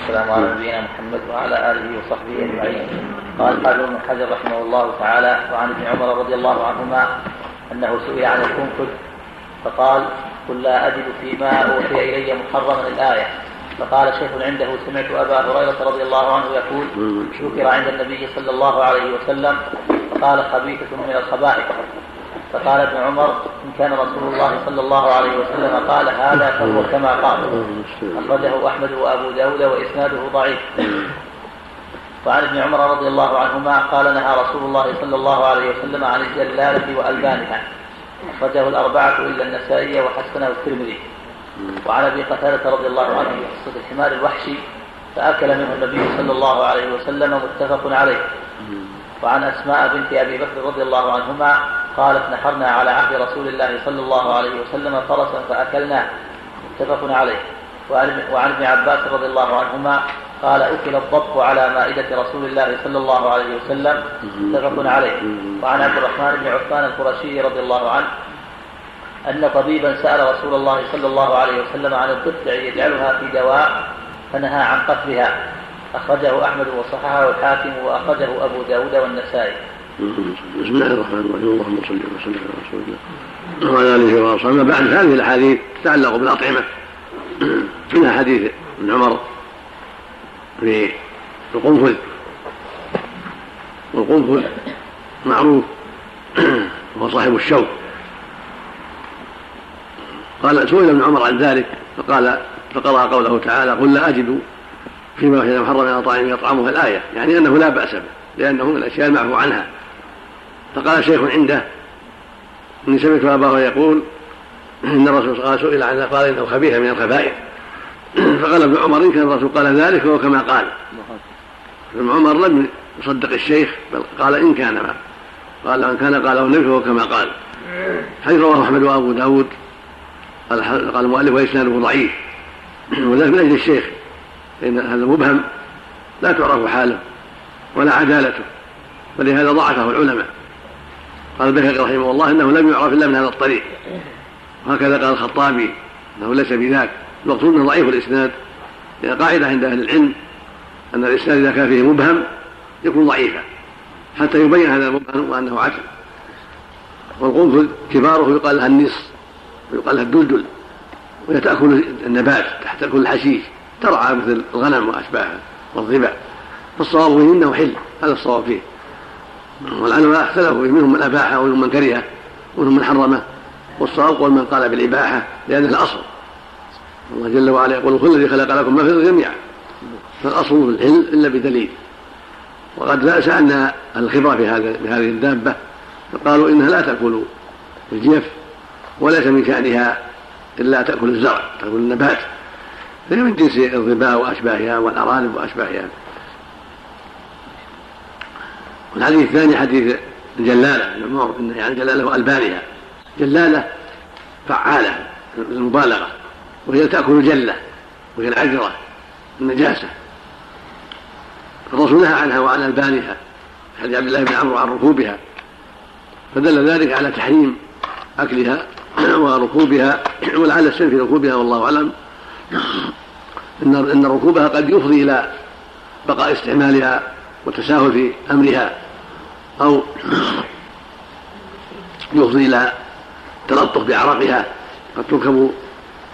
والسلام على نبينا محمد وعلى آله وصحبه أجمعين. قال قال ابن حجر رحمه الله تعالى وعن ابن عمر رضي الله عنهما أنه سئل عن الكنكد فقال قل لا أجد فيما أوحي إلي محرما الآية. فقال شيخ عنده سمعت أبا هريرة رضي الله عنه يقول ذكر عند النبي صلى الله عليه وسلم. فقال خبيثة من الخبائث. فقال ابن عمر إن كان رسول الله صلى الله عليه وسلم قال هذا فهو كما قال. أخرجه أحمد وأبو داود وإسناده ضعيف. وعن ابن عمر رضي الله عنهما قال نهى رسول الله صلى الله عليه وسلم عن الجلالة وألبانها. أخرجه الأربعة إلا النسائي وحسنه الترمذي. وعن أبي قتادة رضي الله عنه في قصة الحمار الوحشي فأكل منه النبي صلى الله عليه وسلم متفق عليه. وعن أسماء بنت أبي بكر رضي الله عنهما قالت نحرنا على عهد رسول الله صلى الله عليه وسلم فرسا فأكلناه متفق عليه. وعن ابن عباس رضي الله عنهما قال أكل الضب على مائدة رسول الله صلى الله عليه وسلم. متفق عليه. وعن عبد الرحمن بن عثمان القرشي رضي الله عنه أن طبيبا سأل رسول الله صلى الله عليه وسلم عن الضفدع يجعلها في دواء فنهى عن قتلها. أخرجه أحمد وصححه الحاكم وأخرجه أبو داود والنسائي. بسم الله الرحمن الرحيم. اللهم صل وسلم على رسول الله وعلى آله وأصحابه. بعد هذه الأحاديث تتعلق بالأطعمة. منها حديث ابن عمر في القنفذ. والقنفذ معروف. وهو صاحب الشوك. قال سئل ابن عمر عن ذلك فقال فقرأ قوله تعالى قل لا أجد فيما وجد محرم من طعام يطعمها الآية. يعني أنه لا بأس به لأنه من الأشياء المعفو عنها. فقال شيخ عنده إني سمعت أباه يقول إن الرسول قال سئل عن قال إنه خبيث من الخبائث. فقال ابن عمر إن كان الرسول قال ذلك فهو كما قال. ابن عمر لم يصدق الشيخ بل قال إن كان ما. قال إن كان قاله النبي فهو كما قال. حيث رواه أحمد وأبو داود. قال قال المؤلف وإسناده ضعيف. وذلك من أجل الشيخ فإن هذا مبهم لا تعرف حاله ولا عدالته. ولهذا ضعفه العلماء. قال البيهقي رحمه الله إنه لم يعرف إلا من هذا الطريق. وهكذا قال الخطابي إنه ليس بذاك. المقصود أنه ضعيف الإسناد. لأن قاعدة عند أهل العلم أن الإسناد إذا كان فيه مبهم يكون ضعيفا. حتى يبين هذا المبهم وأنه عدل والقنفذ كباره يقال لها النص ويقال لها الدلدل. وهي تأكل النبات تاكل الحشيش ترعى مثل الغنم وأشباهها والضبع. فالصواب فيه إنه حل. هذا الصواب فيه. والعلماء اختلفوا فيه منهم من اباحه ومنهم من كرهه ومنهم من حرمه. والصواب قول من قال بالإباحة لأنه الأصل. الله جل وعلا يقول كل الذي خلق لكم ما في جميعا فالاصل في الحل إلا بدليل. وقد سالنا الخبرة في هذا بهذه الدابة فقالوا إنها لا تأكل الجيف وليس من شأنها إلا تأكل الزرع تأكل النبات. فهي من جنس الظباء وأشباهها والأرانب وأشباهها. والحديث الثاني حديث الجلاله المعروف يعني جلالة والبانها جلالة فعالة المبالغة وهي تأكل الجلة وهي العجرة النجاسة. الرسول نهى عنها وعن ألبانها حديث عبد الله بن عمرو عن ركوبها. فدل ذلك على تحريم أكلها وركوبها ولعل السن في ركوبها والله أعلم. إن إن ركوبها قد يفضي إلى بقاء استعمالها. والتساهل في أمرها أو يفضي إلى تلطف بعرقها قد تركب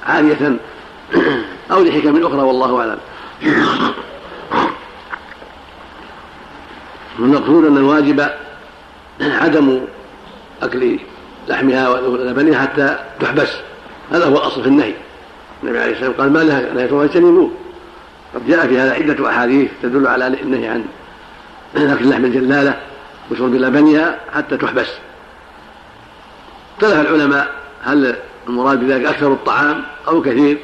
عارية أو لحكم أخرى والله أعلم. المقصود أن الواجب عدم أكل لحمها ولبنها حتى تحبس. هذا هو الأصل في النهي. النبي عليه الصلاة والسلام قال ما نهى نهيتم اجتنبوه قد جاء في هذا عدة أحاديث تدل على النهي عن أكل لحم الجلالة وشرب لبنها حتى تحبس. اختلف العلماء هل المراد بذلك أكثر الطعام أو كثير؟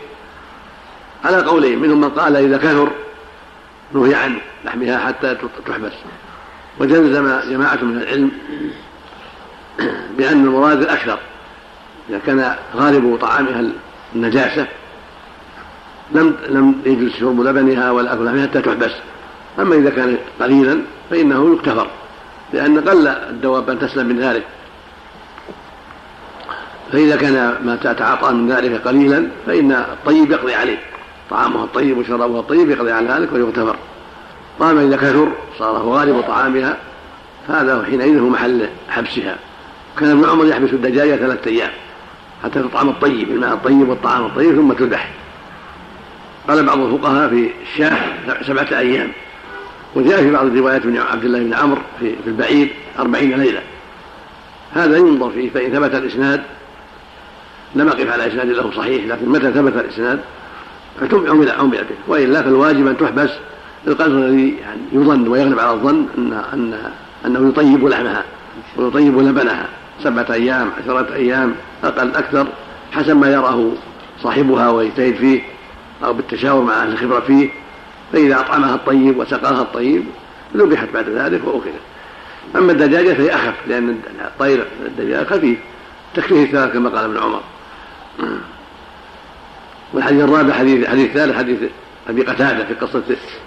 على قولين منهم من قال إذا كثر نهي عن لحمها حتى تحبس. وجزم جماعة من العلم بأن المراد الأكثر إذا كان غالب طعامها النجاسة لم لم يجوز شرب لبنها ولا أكل لحمها حتى تحبس. أما إذا كان قليلا فإنه يكتفر لأن قل الدواب أن تسلم من ذلك. فإذا كان ما تتعاطى من ذلك قليلا فإن الطيب يقضي عليه. طعامها الطيب وشرابها الطيب يقضي عن ذلك ويغتفر. وأما إذا كثر صار هو غالب طعامها فهذا حينئذ هو محل حبسها. كان ابن عمر يحبس الدجاجة ثلاثة أيام حتى تطعم الطيب الماء الطيب والطعام الطيب ثم تذبح. قال بعض الفقهاء في الشاة سبعة أيام. وجاء في بعض الروايات من عبد الله بن عمرو في, في البعير أربعين ليلة. هذا ينظر فيه فإن ثبت الإسناد لم أقف على إسناد له صحيح لكن متى ثبت الإسناد؟ عمل عمل به وإلا فالواجب أن تحبس القدر الذي يعني يظن ويغلب على الظن أن أن أنه يطيب لحمها ويطيب لبنها. سبعة أيام عشرة أيام أقل أكثر حسب ما يراه صاحبها ويجتهد فيه أو بالتشاور مع أهل الخبرة فيه. فإذا أطعمها الطيب وسقاها الطيب ذبحت بعد ذلك وأكلت. أما الدجاجة فهي أخف لأن الطير الدجاجة خفيف. تكفيه الثلاث كما قال ابن عمر. والحديث الرابع حديث حديث الثالث حديث أبي قتادة في قصة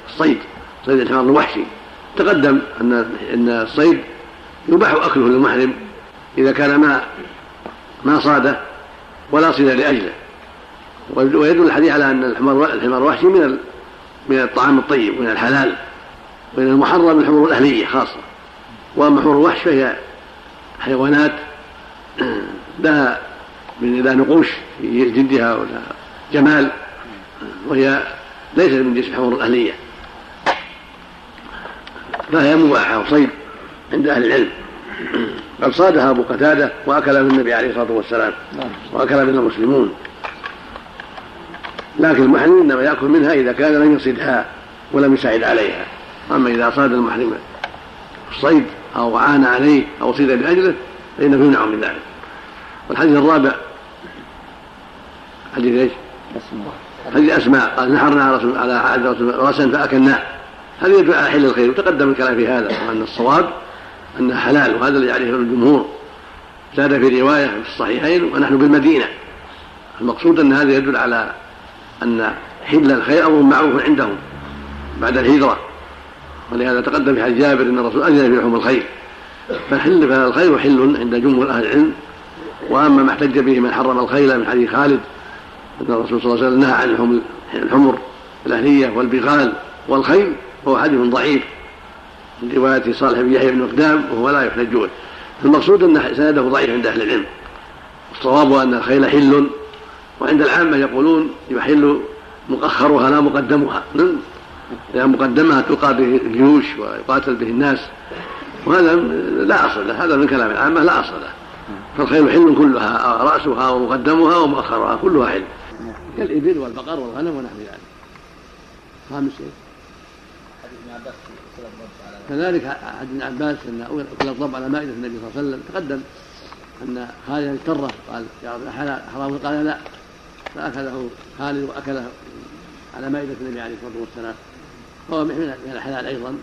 الصيد صيد الحمار الوحشي. تقدم أن أن الصيد يباح أكله للمحرم إذا كان ما ما صاده ولا صيد لأجله. ويدل الحديث على أن الحمار الحمار الوحشي من من الطعام الطيب من الحلال ومن المحرم الحمر الأهلية خاصة. وأما حمر الوحش فهي حيوانات لها من لا نقوش في جلدها ولا جمال وهي ليست من جنس الحمر الأهلية. فهي مباحة وصيد عند أهل العلم. قد صادها أبو قتادة وأكل من النبي عليه الصلاة والسلام. وأكل من المسلمون. لكن المحرم إنما يأكل منها إذا كان لم يصدها ولم يساعد عليها. أما إذا صاد المحرم الصيد أو عان عليه أو صيد لأجله فإنه يمنع من ذلك. والحديث الرابع حديث إيش؟ حديث أسماء. قال نحرنا على رسول على عهد رسول راسا فأكلناه. هذا يدل على حل الخير وتقدم الكلام في هذا وأن الصواب أنها حلال وهذا الذي عليه الجمهور. زاد في رواية في الصحيحين ونحن بالمدينة. المقصود أن هذا يدل على أن حل الخير أمر معروف عندهم بعد الهجرة. ولهذا تقدم في حديث جابر إن الرسول أذن في لحوم الخير. فالحل فالخير حل عند جمهور أهل العلم. وأما ما احتج به من حرم الخيل من حديث خالد أن الرسول صلى الله عليه وسلم نهى عن الحمر الاهليه والبغال والخيل وهو حديث ضعيف. من رواية صالح بن يحيى بن مقدام وهو لا يحتج به المقصود أن سنده ضعيف عند أهل العلم. الصواب أن الخيل حل. وعند العامه يقولون يحل مؤخرها لا مقدمها. لأن مقدمها تلقى به الجيوش ويقاتل به الناس. وهذا لا أصل له. هذا من كلام العامة. لا أصل له. فالخيل حل كلها رأسها ومقدمها ومؤخرها كلها حل. كالإبل والبقر والغنم ونحو ذلك. خامس كذلك حديث ابن عباس أن أكل الضب على مائدة النبي صلى الله عليه وسلم تقدم أن خالد اضطره قال يا حلال حرام قال لا. فاكله خالد وأكله على مائدة النبي عليه الصلاة والسلام. فهو من الحلال أيضا.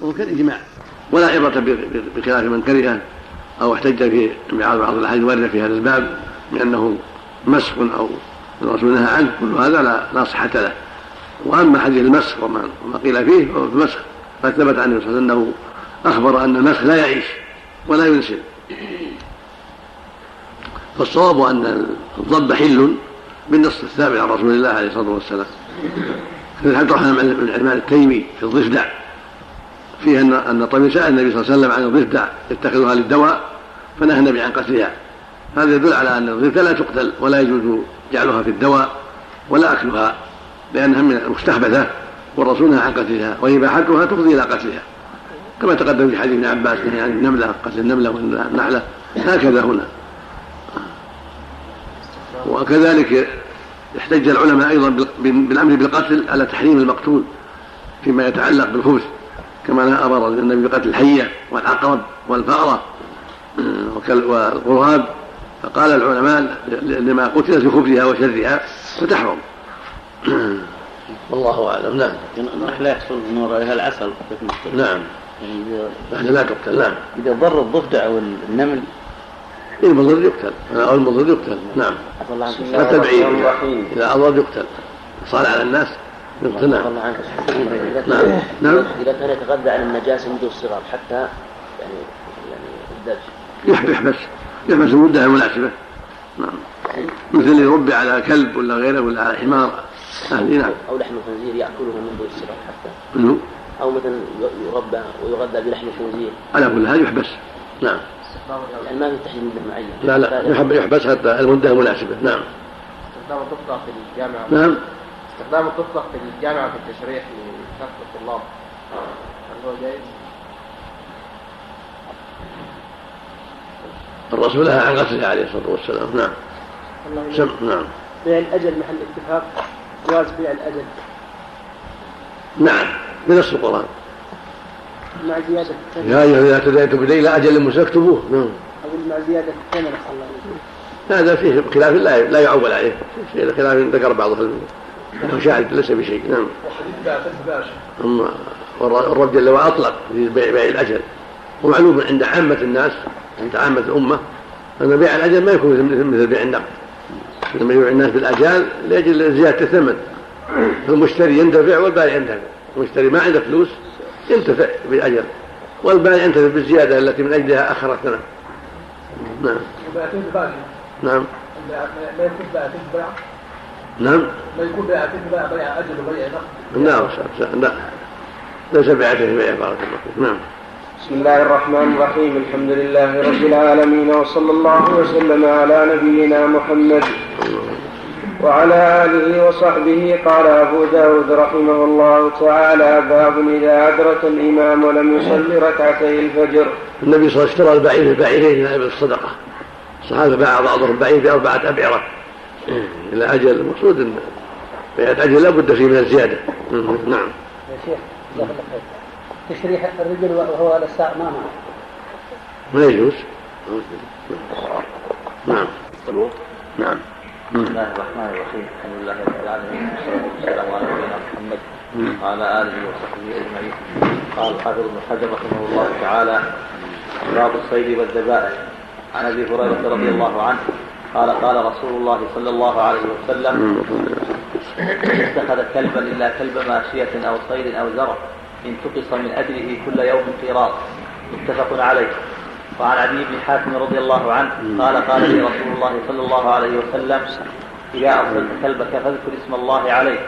وهو كالاجماع ولا عبرة بخلاف من كرهه أو احتج في بعض الأحاديث الواردة في هذا الباب بأنه مسخ أو الرسول نهى عنه. كل هذا لا, لا صحة له. وأما حديث المسخ وما, وما قيل فيه فهو في المسخ. قد ثبت عن صلى الله عليه وسلم أنه أخبر أن المسخ لا يعيش ولا ينسل فالصواب أن الضب حل بالنص الثابت عن رسول الله عليه الصلاة والسلام. في عبد الرحمن بن عثمان التيمي في الضفدع. فيه ان أن الطبيب سأل النبي صلى الله عليه وسلم عن الضفدع يتخذها للدواء فنهى النبي عن قتلها. هذا يدل على أن الضفدع لا تقتل ولا يجوز جعلها في الدواء ولا أكلها لأنها من المستحبثة والرسول نهى عن قتلها واباحتها تفضي إلى قتلها. كما تقدم في حديث ابن عباس نهي عن النملة قتل النملة والنحلة هكذا هنا. وكذلك احتج العلماء أيضا بالأمر بالقتل على تحريم المقتول فيما يتعلق بالخبث كما أمر النبي بقتل الحية والعقرب والفأرة والغراب. فقال العلماء لما قتلت بخبثها وشرها فتحرم. والله أعلم. نعم. النحله يحصل نور عليها العسل. نعم. يعني لا تقتل. نعم. إذا ضر الضفدع أو النمل المضر يقتل. أو المضر يقتل. نعم. حتى بعيد إذا أضر يقتل. صار على الناس. يقتل نعم. نعم نعم. إذا كان يتغذى على النجاسة منذ الصغر حتى يعني يعني يحبس يحبس المده المناسبة. نعم. مثل اللي يربي على كلب ولا غيره ولا على حمار. أهلي نعم. أو لحم الخنزير يأكله منذ الصغر حتى. أو مثلا يربى ويغذى بلحم الخنزير. على كل هذا يحبس. نعم. يعني ما في تحديد مدة معين لا لا يحب يحبس حتى المدة المناسبة. نعم. استخدام الطفلة في الجامعة. نعم. استخدام الطفلة في الجامعة في التشريح لكافة الطلاب. هل هو جائز؟ الرسول نهى عن غسلها عليه الصلاة والسلام. نعم. سم نعم. بيع الأجل محل اتفاق. جواز بيع الأجل. نعم. بنص القرآن. مع زيادة الثمن يا أيها إذا تدينتم بدين إلى أجل مسمى اكتبوه. نعم. أقول مع زيادة الثمن صلى الله عليه وسلم. هذا فيه خلاف لا لا يعول عليه. فيه خلاف ذكر بعض العلم شاهد ليس بشيء. نعم. أما والرب جل وعلا أطلق في بيع بيع الأجل. ومعلوم عند عامة الناس عند عامة الأمة أن بيع الأجل ما يكون مثل مثل بيع النقد. لما يبيع الناس بالأجال لأجل زيادة الثمن. المشتري ينتفع والبائع ينتفع المشتري ما عنده فلوس ينتفع بالاجل والبائع ينتفع بالزيادة التي من أجلها اخر الثمن نعم. بيعتين بباقي نعم. ما يكون بباع نعم. ما يكون بيعتين بباع بيع أجل وبيع نقد. لا لا. ليس بعته بيع بارك الله فيك. نعم. بسم الله الرحمن الرحيم. الحمد لله رب العالمين وصلى الله وسلم على نبينا محمد. وعلى آله وصحبه قال أبو داود رحمه الله تعالى باب إذا أدرك الإمام ولم يصلي ركعتي الفجر. النبي صلى الله عليه وسلم اشترى البعير ببعيرين من الصدقة. الصحابة باع بعضهم بعير بأربعة أبعرة. إلى أجل المقصود أن بيعة أجل لا بد فيه من الزيادة. نعم. يا شيخ تشريح الرجل وهو على الساعة ما معه ما يجوز. نعم. نعم. بسم الله الرحمن الرحيم. الحمد لله رب العالمين. والصلاة والسلام على نبينا محمد وعلى آله وصحبه أجمعين. قال الحافظ ابن حجر رحمه الله تعالى باب الصيد والذبائح. عن أبي هريرة رضي الله عنه قال قال رسول الله صلى الله عليه وسلم اتخذ كلبا إلا كلب ماشية أو صيد أو زرع انتقص من أجله كل يوم قيراط. متفق عليه. وعن عدي بن حاتم رضي الله عنه قال قال لي رسول الله صلى الله عليه وسلم إذا أرسلت كلبك فاذكر اسم الله عليه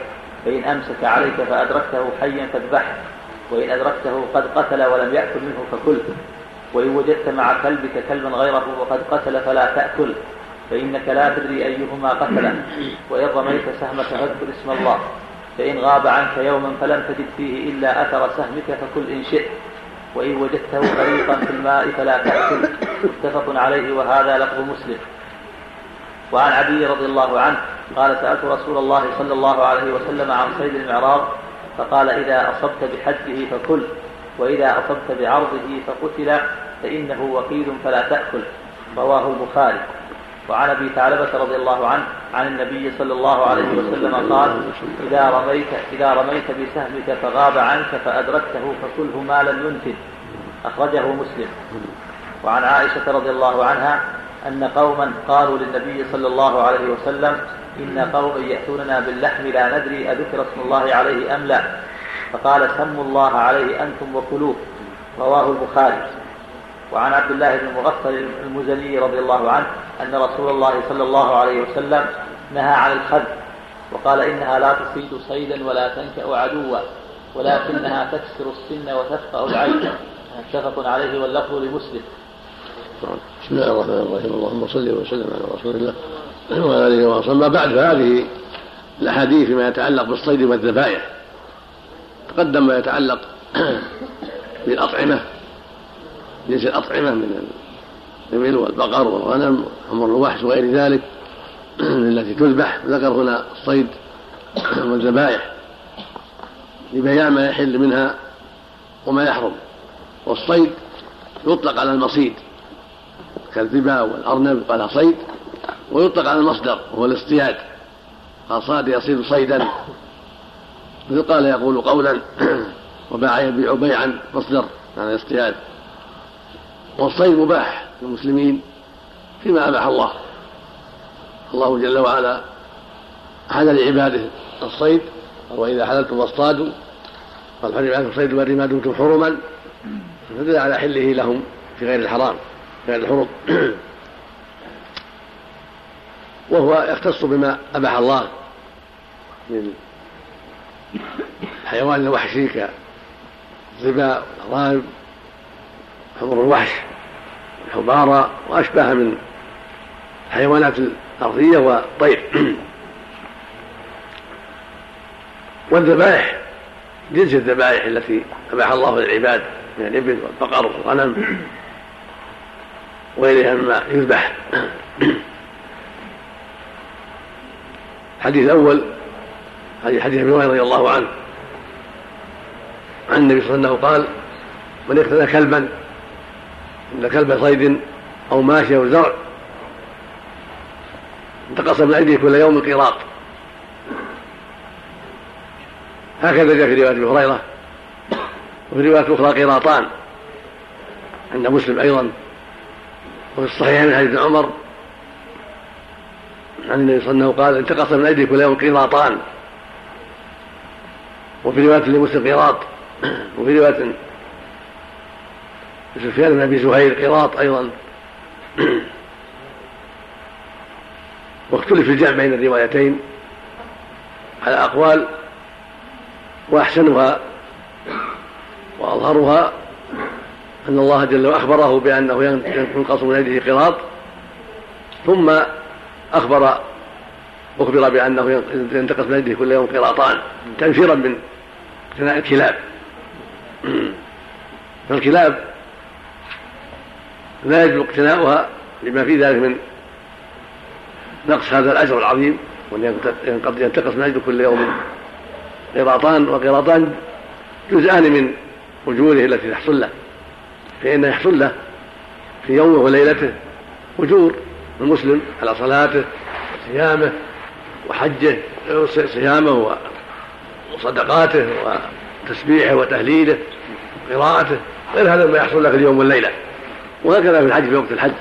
فإن أمسك عليك فأدركته حيا فاذبحه وإن أدركته قد قتل ولم يأكل منه فكل وإن وجدت مع كلبك كلبا غيره وقد قتل فلا تأكل فإنك لا تدري أيهما قتله وإن رميت سهمك فاذكر اسم الله فإن غاب عنك يوما فلم تجد فيه إلا أثر سهمك فكل إن شئت. وإن وجدته غريقا في الماء فلا تأكل. متفق عليه وهذا لفظ مسلم. وعن علي رضي الله عنه قال سألت رسول الله صلى الله عليه وسلم عن صيد المعراض فقال إذا أصبت بحده فكل وإذا أصبت بعرضه فقتل فإنه وكيل فلا تأكل. رواه البخاري. وعن أبي ثعلبة رضي الله عنه عن النبي صلى الله عليه وسلم قال إذا رميت إذا رميت بسهمك فغاب عنك فأدركته فكله ما لم ينتج أخرجه مسلم. وعن عائشة رضي الله عنها أن قوما قالوا للنبي صلى الله عليه وسلم إن قوما يأتوننا باللحم لا ندري أذكر اسم الله عليه أم لا. فقال سموا الله عليه أنتم وكلوه. رواه البخاري. وعن عبد الله بن مغفل المزني رضي الله عنه أن رسول الله صلى الله عليه وسلم نهى عن الخذ وقال إنها لا تصيد صيدا ولا تنكأ عدوا ولكنها تكسر السن وتفقأ العين. متفق عليه واللفظ لمسلم. بسم الله الرحمن الرحيم. اللهم صل وسلم على رسول الله وعلى آله وصحبه. اما بعد فهذه الأحاديث فيما يتعلق بالصيد والذبائح تقدم ما يتعلق بالأطعمة جنس الأطعمة من الإبل والبقر والغنم وحمر الوحش وغير ذلك التي تذبح. ذكر هنا الصيد والذبائح. لبيان ما يحل منها وما يحرم. والصيد يطلق على المصيد. كالذبا والأرنب قال صيد. ويطلق على المصدر وهو الاصطياد. قال صاد يصيد صيدا. مثل قال يقول قولا وباع يبيع بيعا مصدر يعني الاصطياد. والصيد مباح للمسلمين فيما أباح الله. الله جل وعلا حل لعباده الصيد وإذا حللتم فاصطادوا قال حرم عليكم الصيد والري ما دمتم حرما فدل على حله لهم في غير الحرام غير الحرم. وهو يختص بما أباح الله من حيوان الوحشي كالظباء والأرانب حمر الوحش الحبارة وأشبه من الحيوانات الأرضية والطير. والذبائح جنس الذبائح التي أباح الله للعباد من الإبل والبقر والغنم وغيرها مما يذبح. الحديث الأول حديث حديث ابن رضي الله عنه. عن النبي صلى الله عليه وسلم قال من اقتنى كلبا إن كلب صيد أو ماشي أو زرع. انتقص من أيديه كل يوم قيراط هكذا جاء في رواية أبي هريرة وفي رواية أخرى قيراطان. عند مسلم أيضا. وفي الصحيح من حديث عمر عن النبي صلى الله عليه وسلم قال انتقص من أيدي كل يوم قيراطان. وفي رواية لمسلم قيراط. وفي رواية سفيان بن أبي زهير قيراط أيضا. واختلف الجمع بين الروايتين. على أقوال وأحسنها وأظهرها أن الله جل وعلا أخبره بأنه ينقص من يده قراط ثم أخبر أخبر بأنه ينتقص من يده كل يوم قراطان تنفيرا من اقتناء الكلاب. فالكلاب لا يجب اقتناؤها لما في ذلك من نقص هذا الأجر العظيم وأن ينتقص من أجل كل يوم. قراطان وقراطان جزءان من أجوره التي تحصل له. فإن يحصل له في يومه وليلته أجور المسلم على صلاته وصيامه وحجه صيامه وصدقاته وتسبيحه وتهليله وقراءته غير هذا ما يحصل له في اليوم والليلة. وهكذا في الحج في وقت الحج.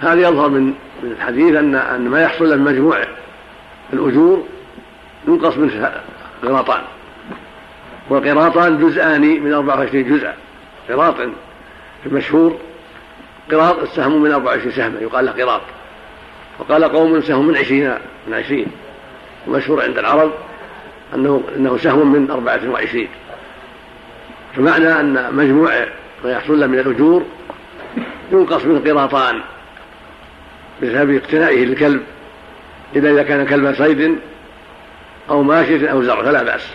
هذا يظهر من من الحديث ان أن ما يحصل من مجموع الأجور ينقص منه قراطان. والقراطان جزءان من 24 جزءا. قراط المشهور قراط السهم من 24 سهما يقال له قراط. وقال قوم سهم من 20 من 20 المشهور عند العرب انه أنه سهم من 24 فمعنى أن مجموع ما يحصل من الأجور ينقص منه قراطان بسبب اقتنائه للكلب إذا إذا كان كلب صيد أو ماشية أو زرع فلا بأس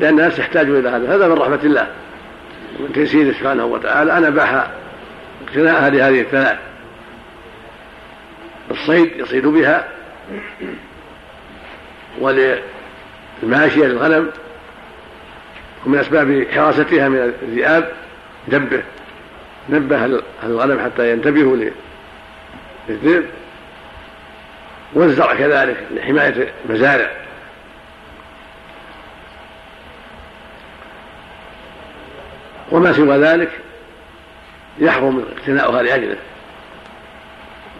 لأن الناس تحتاج إلى هذا هذا من رحمة الله ومن تيسيره سبحانه وتعالى. أنا باح اقتناءها لهذه الثلاث الصيد يصيد بها وللماشية للغنم ومن أسباب حراستها من الذئاب دبه. نبه الغنم حتى ينتبهوا للذئب. والزرع كذلك لحماية المزارع. وما سوى ذلك يحرم اقتناؤها لأجله.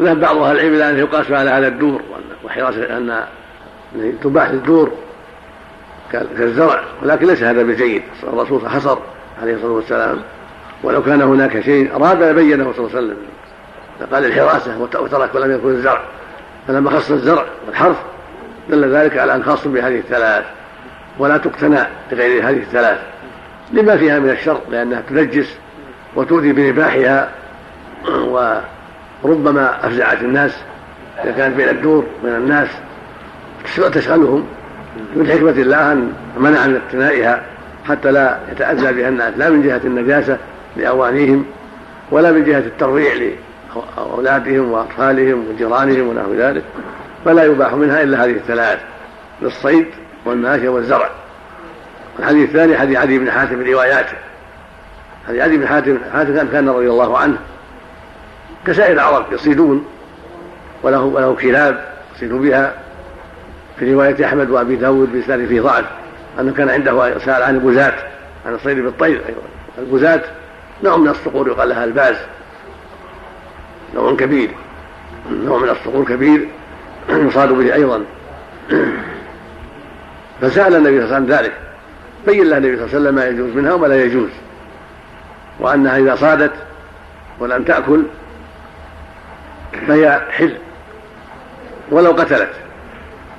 ذهب بعض أهل العلم إلى أنه يقاس على هذا الدور وحراسة أن تباح الدور كالزرع ولكن ليس هذا بجيد. الرسول حصر عليه الصلاة والسلام. ولو كان هناك شيء أراد لبينه صلى الله عليه وسلم. قال الحراسة وترك ولم يكن الزرع. فلما خص الزرع والحرث دل ذلك على أن خاص بهذه الثلاث ولا تقتنى بغير هذه الثلاث. لما فيها من الشر لأنها تنجس وتؤذي بنباحها وربما أفزعت الناس. إذا كانت بين الدور من الناس تشغلهم من حكمة الله أن منع من اقتنائها حتى لا يتأذى بها الناس. لا من جهة النجاسة لأوانيهم ولا من جهة الترويع لأولادهم وأطفالهم وجيرانهم ونحو ذلك فلا يباح منها إلا هذه الثلاث للصيد والماشية والزرع. الحديث الثاني حديث علي بن حاتم رواياته. حديث علي بن حاتم حاتم كان رضي الله عنه. كسائر العرب يصيدون وله وله كلاب يصيد بها في رواية أحمد وأبي داود بإسناد فيه ضعف أنه كان عنده سأل عن البزاة عن الصيد بالطير أيضا. البزاة نوع من الصقور يقال لها الباز نوع كبير نوع من الصقور كبير يصاد به أيضا. فسأل النبي صلى الله عليه وسلم ذلك بين له النبي صلى الله عليه وسلم ما يجوز منها وما لا يجوز وأنها إذا صادت ولم تأكل فهي حل. ولو قتلت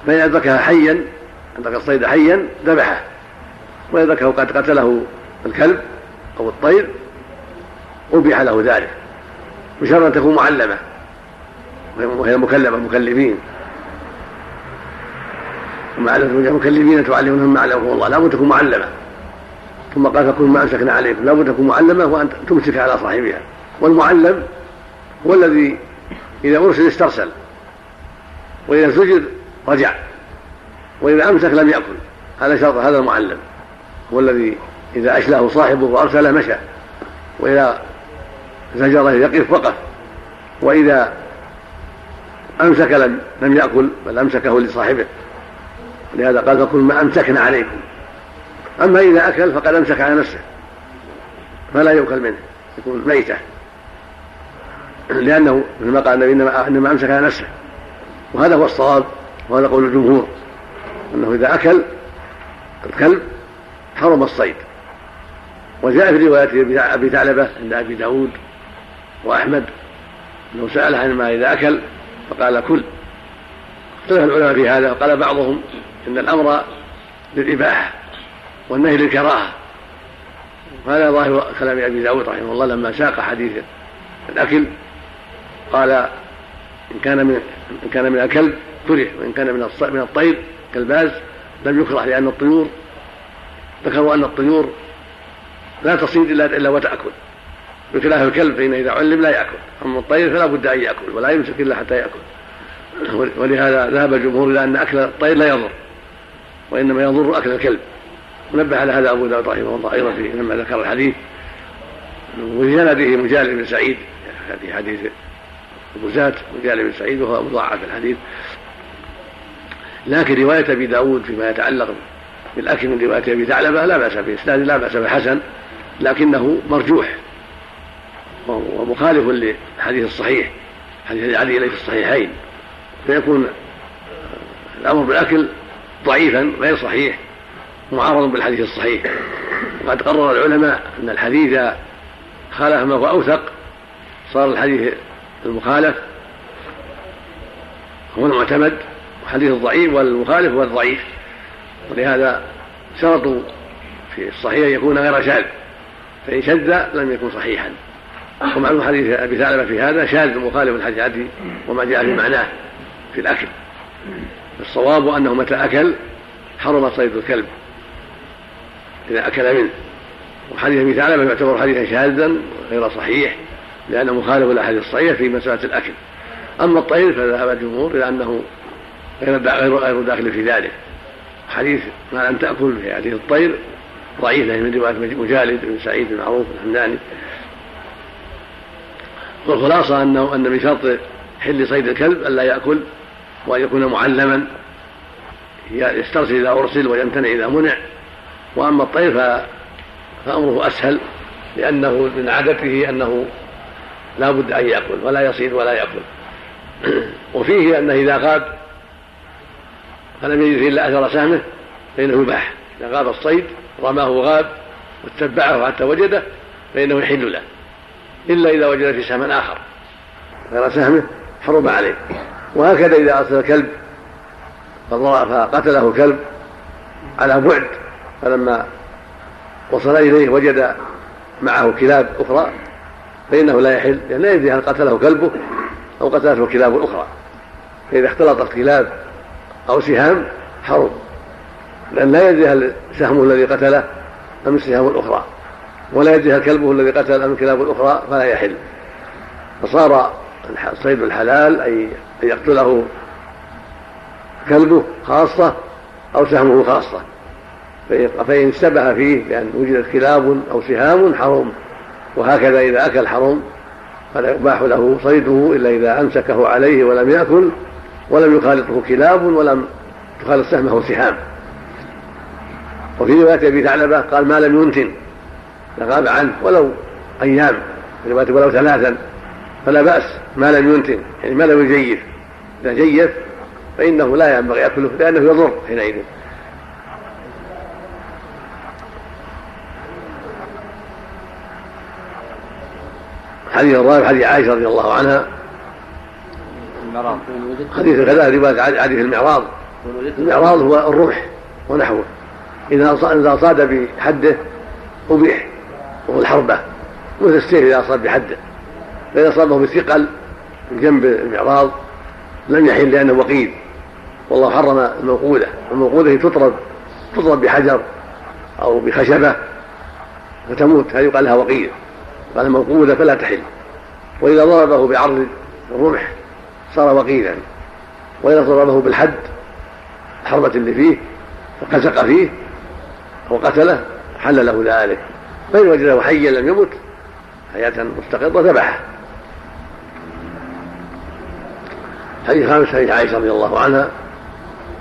فإن أدركها حيا عندك الصيد حيا ذبحه وإذا ذكره قد قتله الكلب أو الطير أبيح له ذلك. بشرط أن تكون معلمة. وهي مكلفة مكلفين ومعلمة مكلفين تعلمونهم ما علمهم الله. لابد تكون معلمة. ثم قال فكن ما أمسكنا عليكم. لابد تكون معلمة وأن تمسك على صاحبها. والمعلم هو الذي إذا أرسل استرسل. وإذا زجر رجع. وإذا أمسك لم يأكل. هذا شرط هذا المعلم. هو الذي إذا أشله صاحبه وأرسله مشى. وإذا زجره يقف وقف. وإذا أمسك لم لم يأكل بل أمسكه لصاحبه. لهذا قال فكل ما أمسكنا عليكم. أما إذا أكل فقد أمسك على نفسه. فلا يؤكل منه يكون ميتة. لأنه مثل ما قال النبي إنما, إنما أمسك على نفسه. وهذا هو الصواب وهذا قول الجمهور. أنه إذا أكل الكلب حرم الصيد. وجاء في رواية أبي ثعلبة عند أبي داود وأحمد أنه سأل عن ما إذا أكل فقال كل. اختلف العلماء في هذا وقال بعضهم إن الأمر للإباحة والنهي للكراهة. وهذا ظاهر كلام أبي داود رحمه الله لما ساق حديث الأكل قال إن كان من إن كان من الكلب كره وإن كان من من الطير كالباز لم يكره لأن الطيور ذكروا أن الطيور لا تصيد إلا إلا وتأكل. بخلاف الكلب فإن إذا علم لا يأكل. أما الطير فلا بد أن يأكل ولا يمسك إلا حتى يأكل. ولهذا ذهب الجمهور إلى أن أكل الطير لا يضر وإنما يضر أكل الكلب. ونبه على هذا أبو داود رحمه الله أيضا لما ذكر الحديث. وفي سنده مجال بن سعيد في حديث البزاة مجال بن سعيد وهو مضاعف الحديث. لكن رواية أبي داود فيما يتعلق بالأكل من رواية أبي ثعلبة لا بأس به إسناد لا بأس به حسن لكنه مرجوح. ومخالف للحديث الصحيح حديث علي في الصحيحين. فيكون الأمر بالأكل ضعيفا غير صحيح معارض بالحديث الصحيح. وقد قرر العلماء أن الحديث خالف ما هو أوثق صار الحديث المخالف هو المعتمد وحديث الضعيف والمخالف هو الضعيف. ولهذا شرطوا في الصحيح أن يكون غير شاذ فإن شذ لم يكن صحيحا. ومعلوم حديث أبي ثعلبة في هذا شاذ مخالف الحديث عدي وما جاء في معناه في الأكل. الصواب أنه متى أكل حرم صيد الكلب. إذا أكل منه. وحديث أبي ثعلبة يعتبر حديثا شاذا غير صحيح لأنه مخالف للأحاديث الصحيحة في مسألة الأكل. أما الطير فذهب الجمهور إلى أنه غير غير داخل في ذلك. حديث ما لم تأكل في حديث الطير ضعيف من رواية مجالد بن سعيد المعروف الحمداني. والخلاصة أنه أن من شرط حل صيد الكلب ألا يأكل وأن يكون معلما. يسترسل إذا أرسل ويمتنع إذا منع. وأما الطير فأمره أسهل لأنه من عادته أنه لا بد أن يأكل ولا يصيد ولا يأكل. وفيه أنه إذا غاب فلم يجد إلا أثر سهمه فإنه يباح. إذا غاب الصيد رماه غاب واتبعه حتى وجده فإنه يحل له. إلا إذا وجد في سهم آخر. غير سهمه حرم عليه. وهكذا إذا أرسل كلب فقتله كلب على بعد. فلما وصل إليه وجد معه كلاب أخرى فإنه لا يحل لأن لا يدري هل قتله كلبه أو قتلته كلاب أخرى. فإذا اختلطت كلاب أو سهام حرم. لأن لا يدري هل سهمه الذي قتله أم السهام الأخرى ولا يدري هل كلبه الذي قتل أم الكلاب الأخرى فلا يحل. فصار الصيد الحلال أي أن يقتله كلبه خاصة أو سهمه خاصة. فإن اشتبه فيه لأن وجدت كلاب أو سهام حرم وهكذا إذا أكل حرم فلا يباح له صيده إلا إذا أمسكه عليه ولم يأكل ولم يخالطه كلاب ولم تخالط سهمه سهام. وفي رواية أبي ثعلبة قال ما لم ينتن. لغاب عنه ولو أيام ولو ثلاثا فلا بأس ما لم ينتن يعني ما لم يجيف. إذا جيف فإنه لا ينبغي أكله لأنه يضر حينئذ. حديث الرابع حديث عائشة رضي الله عنها. حديث كذا رواية حديث المعراض. المعراض هو الرمح ونحوه. إذا إذا صاد بحده أبيح وهو الحربة مثل السيف إذا أصاب بحده فإذا أصابه بثقل في جنب المعراض لم يحل لأنه وقيد. والله حرم الموقودة الموقودة تطرد تضرب بحجر أو بخشبة فتموت. هذه يقال لها وقية قال موقودة فلا تحل. وإذا ضربه بعرض الرمح صار وقيلا وإذا ضربه بالحد الحربة اللي فيه فقسق فيه أو قتله حل له ذلك. فإن وجده حيا لم يمت حياة مستقرة ذبحه. حديث خامس حديث عائشة رضي الله عنها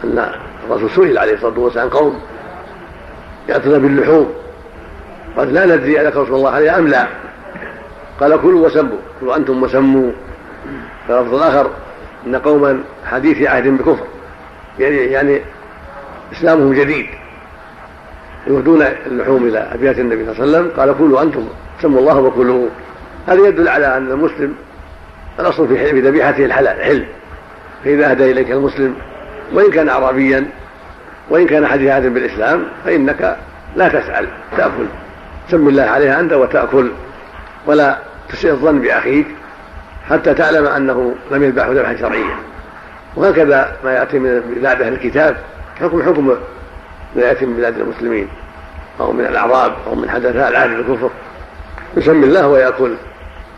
أن الرسول سئل عليه الصلاة والسلام قوم يأتون باللحوم؟ قال لا ندري ألك رسول الله عليه أم لا. قال كلوا وسموا. كلوا أنتم وسموا. فلفظ الآخر أن قوما حديث عهد بكفر. يعني يعني إسلامهم جديد. يهدون اللحوم إلى أبيات النبي صلى الله عليه وسلم قال كلوا أنتم سموا الله وكلوا هذا يدل على أن المسلم الأصل في ذبيحته الحلال حل. فإذا أهدى إليك المسلم وإن كان أعرابيا وإن كان حديث عهد بالإسلام فإنك لا تسأل تأكل. سم الله عليها أنت وتأكل ولا تسيء الظن بأخيك حتى تعلم أنه لم يذبحه ذبحا شرعيا. وهكذا ما يأتي من بلاد أهل الكتاب حكم حكم ما يأتي من بلاد المسلمين أو من الأعراب أو من حدثاء العهد الكفر. يسمي الله ويأكل.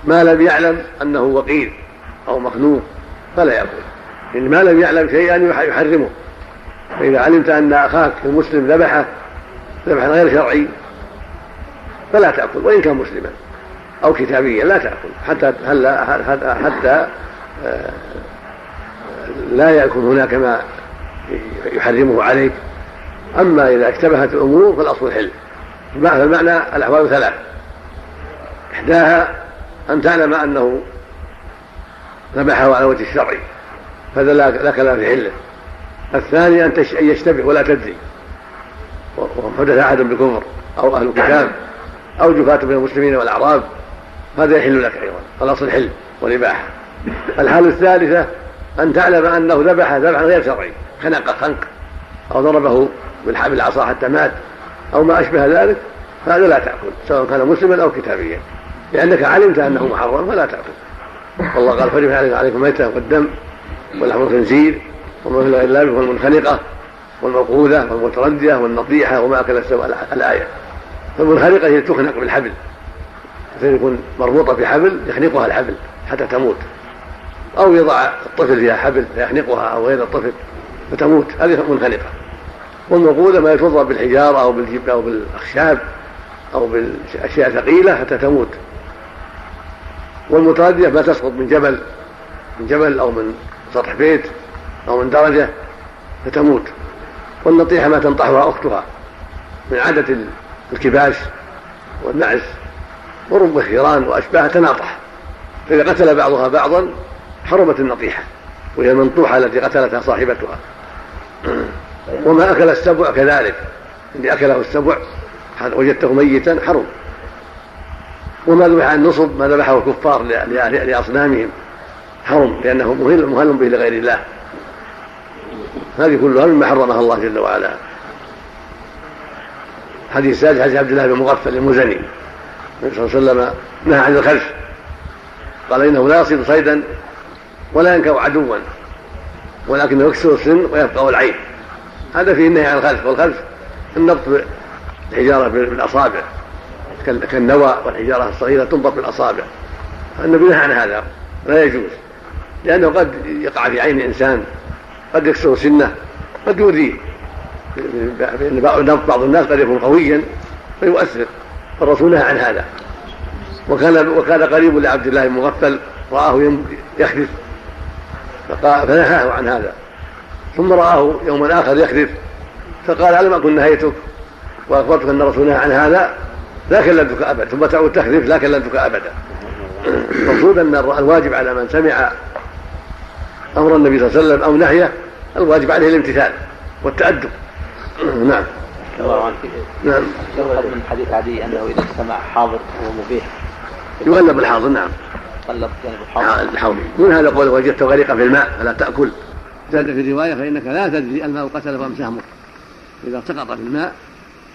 ما لم يعلم أنه وقيل أو مخلوق فلا يأكل. إن ما لم يعلم شيئا يحرمه. فإذا علمت أن أخاك المسلم ذبحه ذبحا غير شرعي فلا تأكل. وإن كان مسلما أو كتابيا لا تأكل. حتى حتى آه، لا يكون هناك ما يحرمه عليك. أما إذا اشتبهت الأمور فالأصل الحل فالمعنى الأحوال ثلاث. إحداها أن تعلم أنه ذبحه على وجه الشرعي فهذا لا كلام في حله. الثاني أن يشتبه ولا تدري. وحدث أحد بكفر أو أهل كتاب أو جفاة من المسلمين والأعراب هذا يحل لك أيضا. الأصل حل والإباحة. الحالة الثالثة أن تعلم أنه ذبح ذبحا غير شرعي خنق خنق أو ضربه بالعصا حتى مات أو ما أشبه ذلك فهذا لا تأكل سواء كان مسلما أو كتابيا. لأنك علمت أنه محرم فلا تأكل. والله قال فرم عليكم الميتة والدم ولحم الخنزير وما في الغلاب والمنخنقة والموقوذة والمتردية والنطيحة وما أكل السوء الآية. فالمنخنقة هي تخنق بالحبل. يكون مربوطة بحبل يخنقها الحبل حتى تموت. أو يضع الطفل فيها حبل فيخنقها أو غير الطفل فتموت. هذه منخنقة. والموقوذة ما يتوضأ بالحجارة أو بالجب أو بالأخشاب أو بالأشياء ثقيلة حتى تموت. والمتردية ما تسقط من جبل من جبل أو من سطح بيت أو من درجة فتموت. والنطيحة ما تنطحها أختها من عادة الكباش والنعس ورب الثيران وأشباهها تناطح. فإذا قتل بعضها بعضا حرمت النطيحة وهي المنطوحة التي قتلتها صاحبتها. وما أكل السبع كذلك. اللي أكله السبع وجدته ميتا حرم وما ذبح عن نصب ما ذبحه الكفار لأصنامهم. حرم لأنه مهل به لغير الله. هذه كلها مما حرمها الله جل وعلا. حديث السادس حديث عبد الله بن مغفل المزني النبي صلى الله عليه وسلم نهى عن الخلف. قال إنه لا يصيد صيدا ولا ينكر عدوا ولكنه يكسر السن ويبقى العين. هذا فيه النهي عن الخلف والخلف النبط بالحجارة بالأصابع. كالنوى والحجارة الصغيرة تنبط بالأصابع. النبي نهى عن هذا لا يجوز. لأنه قد يقع في عين إنسان قد يكسر سنة قد يؤذيه. بعض الناس قد يكون قويا فيؤثر. فالرسول نهى عن هذا. وكان وكان قريب لعبد الله المغفل رآه يخلف فنهاه عن هذا. ثم رآه يوما آخر يخلف فقال ألم أكن نهيتك؟ وأخبرتك أن الرسول نهى عن هذا لا كلمتك أبدا ثم تعود تخلف لا كلمتك أبدا. المقصود أن الواجب على من سمع أمر النبي صلى الله عليه وسلم أو نهيه الواجب عليه الامتثال والتأدب. نعم. نعم. من حديث عدي أنه إذا استمع حاضر هو مبيح. يغلب الحاضر نعم. غلب جانب الحاضر. الحوض من هذا قول وجدت غريقا في الماء فلا تأكل. زاد في الرواية فإنك لا تدري الماء قتل فام سهمك. إذا سقط في الماء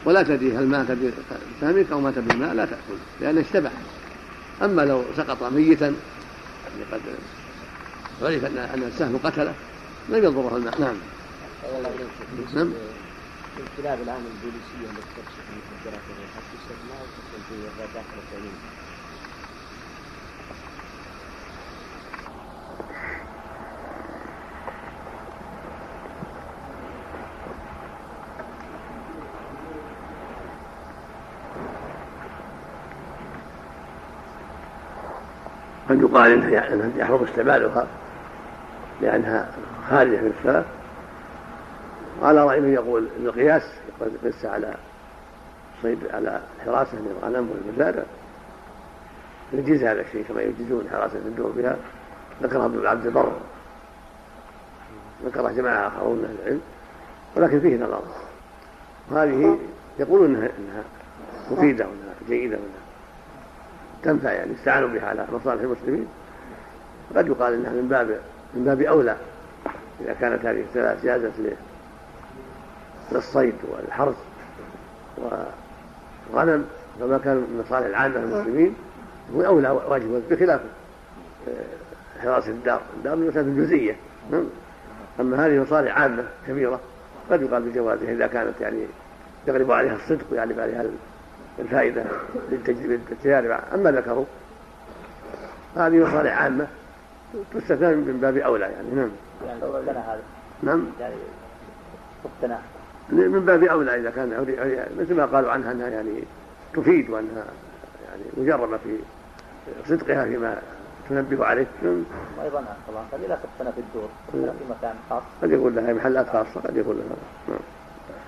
ولا تدري هل مات بسهمك أو مات بالماء لا تأكل لأنه اشتبع أما لو سقط ميتا يعني قد عرف أن أن السهم قتله لم يضره الماء. نعم. نعم. الكلاب الان البوليسية التي تكشف المخدرات هل تستثنى أو تدخل في داخل التعليم؟ قد يقال أنها يحرم استعمالها لأنها خارجة من الصلاه وعلى راي من يقول إن القياس يقيس على صيد على حراسة للغنم والمزارع. يجيز هذا الشيء كما يجيزون حراسة الدور بها. ذكرها ابن عبد البر. ذكرها جماعة آخرون من العلم. ولكن فيه نظر. وهذه يقولون إنها مفيدة وإنها جيدة وإنها تنفع يعني استعانوا بها على مصالح المسلمين. قد يقال إنها من باب من باب أولى إذا كانت هذه الثلاث جازت للصيد والحرث وغنم فما كان من مصالح العامة للمسلمين هو أولى واجب بخلاف آه، حراسه الدار. الدار الجزئية. نعم. أما هذه مصالح عامة كبيرة قد يقال بجوازها إذا كانت يعني يغلب عليها الصدق ويغلب عليها الفائدة للتجارب. أما ذكروا هذه مصالح عامة تستثنى من باب أولى يعني نعم. يعني هذا؟ نعم. يعني من باب أولى إذا كان مثل ما قالوا عنها أنها يعني تفيد وأنها يعني مجربة في صدقها فيما تنبه عليه. نعم. وأيضا طبعا قد لا تقتنى في الدور في مكان خاص. قد يقول لها محلات خاصة قد يقول لها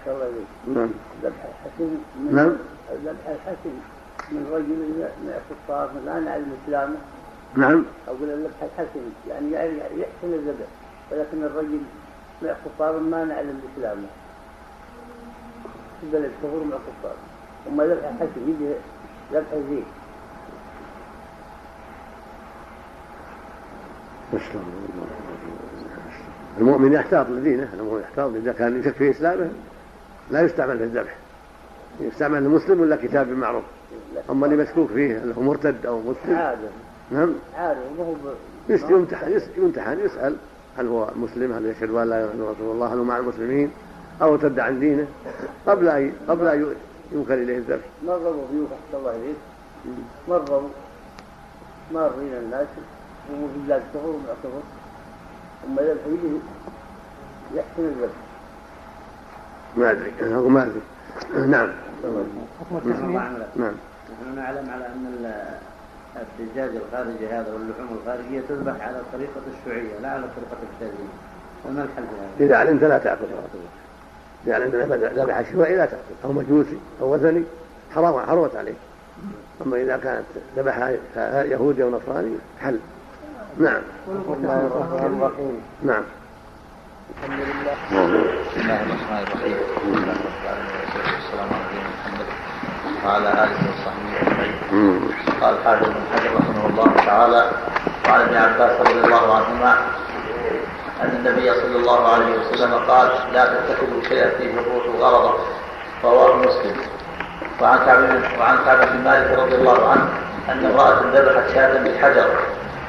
نعم. نعم ذبح الحسن نعم. ذبح الحسن من رجل من الكفار لا نعلم إسلامه. نعم. أقول الذبح الحسن يعني يحسن الذبح ولكن الرجل من الكفار ما نعلم إسلامه. في البلد كفر مع الكفار اما ذبح الحسن يجي ذبح زين المؤمن يحتاط لدينه المؤمن يحتاط اذا كان يشك في إسلامه. لا يستعمل في الذبح. يستعمل المسلم ولا كتاب بالمعروف اما اللي مشكوك فيه انه مرتد أو مسلم. عادة نعم. عادة يمتحن يمتحن يسأل هل هو مسلم هل يشهد أن لا إله إلا رسول الله هل هو مع المسلمين أو ارتد عن دينه قبل ان قبل أن ينكر إليه الذبح. مروا ضيوف احسن الله اليك مروا مارين الناس. وهو في بلاد كفر ومع كفر ثم يذبح يجي يحسن الذبح. ما أدري. أنا أقول ما أدري. نعم. حكم التسمية نعم. نحن نعلم على أن الدجاج الخارجي هذا واللحوم الخارجية تذبح على طريقة الشيوعية لا على طريقة التازيين فما الحل في هذا؟ إذا علمت لا تاكل إذا علمت ذبح شيوعي لا تاكل أو مجوسي أو وثني حرام حرمت عليه. أما إذا كانت ذبح يهودي أو نصراني حل. نعم. بسم الله الرحمن الرحيم. نعم. الحمد لله بسم الله الرحمن الرحيم والسلام على نبينا محمد وعلى اله وصحبه اجمعين قال الحافظ بن حجر رحمه الله تعالى وعن ابن عباس رضي الله عنهما ان النبي صلى الله عليه وسلم قال لا تتخذوا شيئا فيه الروح غرضا رواه مسلم وعن كعب وعن كعب بن مالك رضي الله عنه ان امراه ذبحت شاة بحجر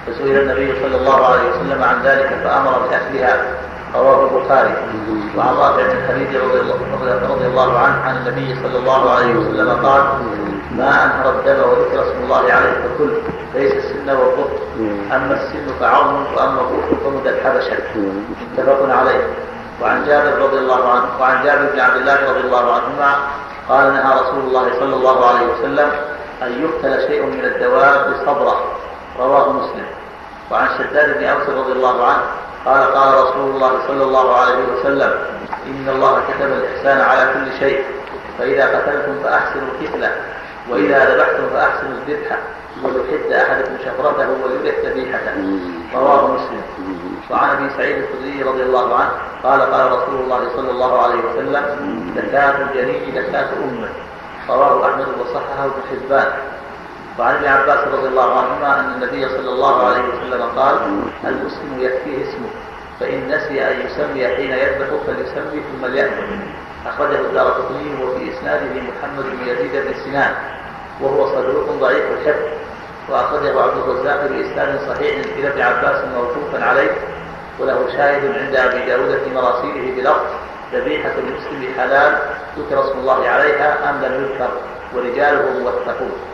فسئل النبي صلى الله عليه وسلم عن ذلك فامر باكلها رواه البخاري وعن رافع بن خديج رضي الله, عنه عن النبي صلى الله عليه وسلم قال ما أنهر الدم وذكر اسم الله عليه فكل ليس السن والقط. أما السن فعظم وأما القط فمد الحبشة. متفق عليه. وعن جابر رضي الله عنه وعن جابر بن عبد الله رضي الله عنهما قال نهى رسول الله صلى الله عليه وسلم أن يقتل شيء من الدواب صبرا رواه مسلم. وعن شداد بن أوس رضي الله عنه قال قال رسول الله صلى الله عليه وسلم إن الله كتب الإحسان على كل شيء فإذا قتلتم فأحسنوا القتلة وإذا ذبحتم فأحسنوا الذبح وليحد أحدكم شفرته وليرح ذبيحته. رواه مسلم. وعن أبي سعيد الخدري رضي الله عنه قال قال رسول الله صلى الله عليه وسلم زكاة الجني زكاة أمة. رواه أحمد وصححه ابن حبان. وعن ابن عباس رضي الله عنهما أن النبي صلى الله عليه وسلم قال المسلم يكفيه اسمه فإن نسي أن يسمي حين يذبح فليسمي ثم ليأكل أخرجه الدار قطني وفي إسناده محمد بن يزيد بن سنان وهو صدوق ضعيف الحفظ وأخرجه عبد الرزاق بإسناد صحيح إلى ابن عباس موقوفا عليه وله شاهد عند أبي داود في مراسيله بلفظ ذبيحة المسلم حلال ذكر اسم الله عليها أم لم يذكر ورجاله موثقون.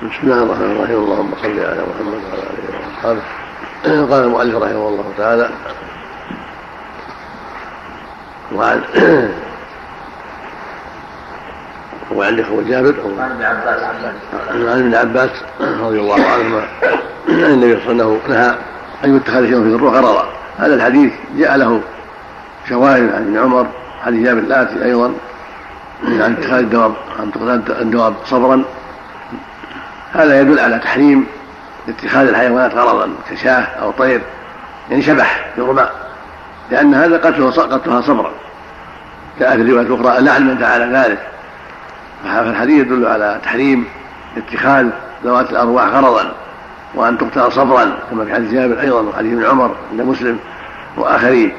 بسم الله الرحمن الرحيم. اللهم صل على محمد وعلى اله واصحابه قال المؤلف رحمه الله تعالى وعن وعندك هو جابر عن ابن عباس. عن ابن عباس رضي الله عنهما أن النبي صلى الله عليه وسلم نهى أن يتخذ شيء في الروح غرضا هذا الحديث جاء له شواهد عن ابن عمر حديث جابر الاتي أيضا عن اتخاذ الدواب عن اتخاذ الدواب صبرا. هذا يدل على تحريم اتخاذ الحيوانات غرضا كشاه أو طير يعني شبح يرمى لأن هذا قتله قتلها صبرا. جاء في الرواية الأخرى لعن من فعل ذلك. فالحديث يدل على تحريم اتخاذ ذوات الأرواح غرضا وأن تقتل صبرا كما في حديث جابر أيضا وحديث ابن عمر عند مسلم وآخرين.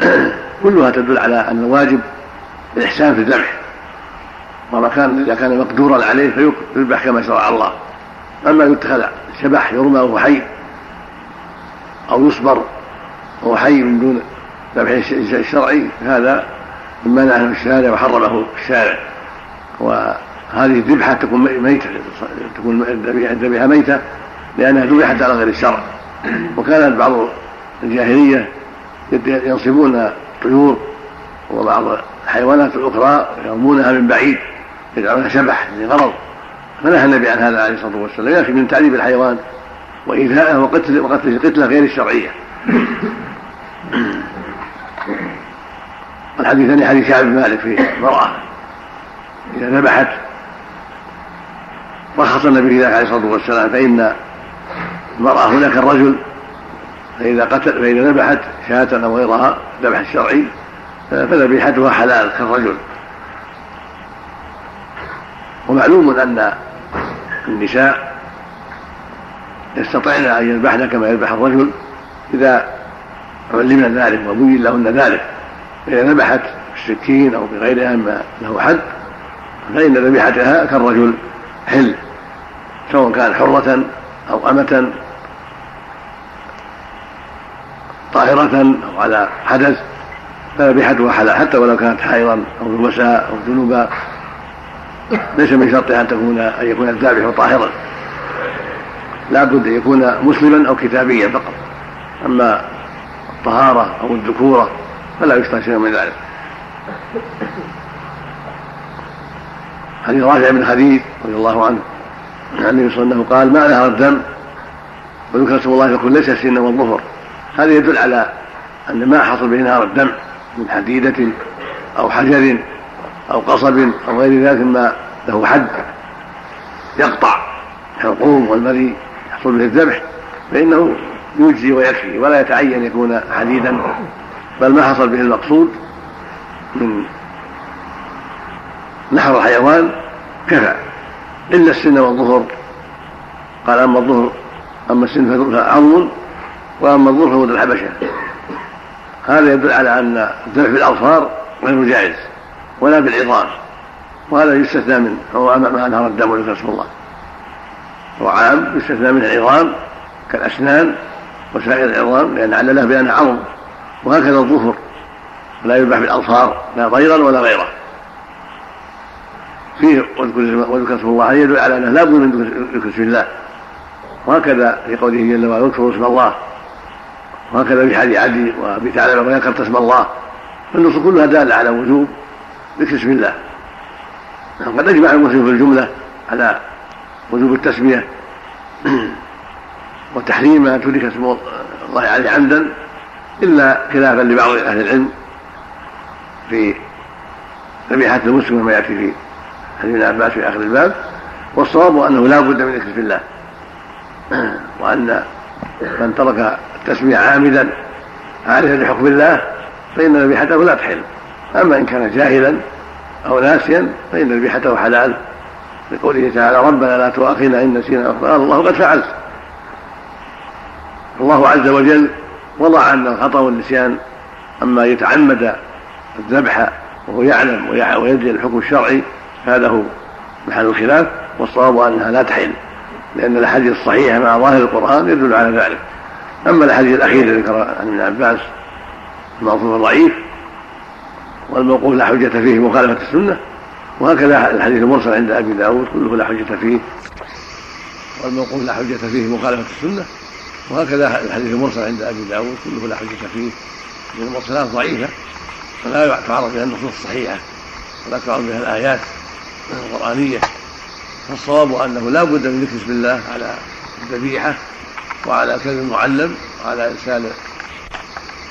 كلها تدل على أن الواجب الإحسان في الذبح. وما كان إذا كان مقدورا عليه فيذبح كما شرع الله. أما يتخذ شبح يرمى وهو حي أو يصبر وهو حي من دون ذبح الشرعي هذا مما نهى الشارع وحرمه الشارع. وهذه الذبحة تكون ميتة تكون الذبيحة ميتة لأنها ذبحت على غير الشرع. وكانت بعض الجاهلية ينصبون الطيور وبعض الحيوانات الأخرى يرمونها من بعيد يجعلونها شبح لغرض فنهى النبي عن هذا عليه الصلاة والسلام. لكن من تعذيب الحيوان وإيذائه وقتل وقتل القتلة غير الشرعية. الحديث الثاني حديث شعب بن مالك في المرأة إذا ذبحت رخص النبي في ذلك عليه الصلاة والسلام فإن المرأة هناك الرجل فإذا قتل فإذا ذبحت شاة أو غيرها ذبح الشرعي فذبيحتها حلال كالرجل. ومعلوم أن النساء يستطعن أن يذبحن كما يذبح الرجل إذا علمن ذلك وبين لهن ذلك. فإذا ذبحت بالسكين أو بغيرها مما له حد فإن ذبيحتها كالرجل حل سواء كان حرة أو أمة طاهرة أو على حدث فذبيحتها حلال حتى ولو كانت حائضا أو نبساء أو جنوبا ليس من شرطها أن تكون أن يكون الذابح طاهرا. لا بد أن يكون مسلما أو كتابيا فقط. أما الطهارة أو الذكورة فلا يشترط شيء من ذلك. حديث رافع بن خديج رضي الله عنه. عن النبي صلى الله عليه وسلم قال ما نهر الدم وذكر اسم الله يقول ليس السن والظفر هذا يدل على أن ما حصل به نهر الدم من حديدة أو حجر أو قصب أو غير ذلك ما له حد يقطع الحلقوم والمري يحصل به الذبح فإنه يجزي ويكفي ولا يتعين يكون حديدا بل ما حصل به المقصود من نحر الحيوان كفى. إلا السن والظهر قال أما الظهر أما السن فعظم وأما الظهر فهو الحبشة. هذا يدل على أن الذبح بالأظفار غير جائز. ولا بالعظام وهذا يستثنى منه. هو ما أنهر الدم وذكر اسم الله. هو عام يستثنى منه العظام كالأسنان وسائر العظام لأن علله بأنها عظم. وهكذا الظهر لا يذبح بالأظفار لا ضيرا ولا غيره. فيه واذكر اسم الله يدل على أنه لا بد من ذكر اسم الله. وهكذا في قوله جل وعلا اذكروا اسم الله. وهكذا في حديث عدي وأبي ثعلبة وذكرت اسم الله. فالنصوص كلها دالة على وجوب ذكر اسم الله. قد أجمع المسلم في الجملة على وجوب التسمية. وتحريم ما تدرك اسم الله عليه عمدا إلا خلافا لبعض أهل العلم في ذبيحه المسلم وما يأتي في حديث ابن عباس في آخر الباب. والصواب أنه لا بد من ذكر الله. وأن من ترك التسمية عامدا عارفا بحكم الله فإن ذبيحته لا تحل. أما إن كان جاهلا أو ناسيا فإن ذبيحته حلال لقوله تعالى ربنا لا تؤاخذنا إن نسينا قال الله قد فعلت. الله عز وجل وضع أن الخطأ والنسيان أما يتعمد الذبح وهو يعلم ويدري الحكم الشرعي هذا هو محل الخلاف والصواب أنها لا تحل لأن الأحاديث الصحيحة مع ظاهر القرآن يدل على ذلك. أما الأحاديث الأخيرة اللي ذكرها عن ابن عباس الموقوف ضعيف والموقوف لا حجة فيه مخالفة السنة. وهكذا الحديث المرسل عند أبي داود كله لا حجة فيه. والموقوف لا حجة فيه مخالفة السنة. وهكذا الحديث المرسل عند أبي داود كله لا حجة فيه. لأن المرسلات ضعيفة فلا تعرض بها النصوص الصحيحة ولا تعرض بها الآيات القرآنية. فالصواب أنه لا بد من ذكر اسم الله على الذبيحة وعلى كلب المعلم وعلى إرسال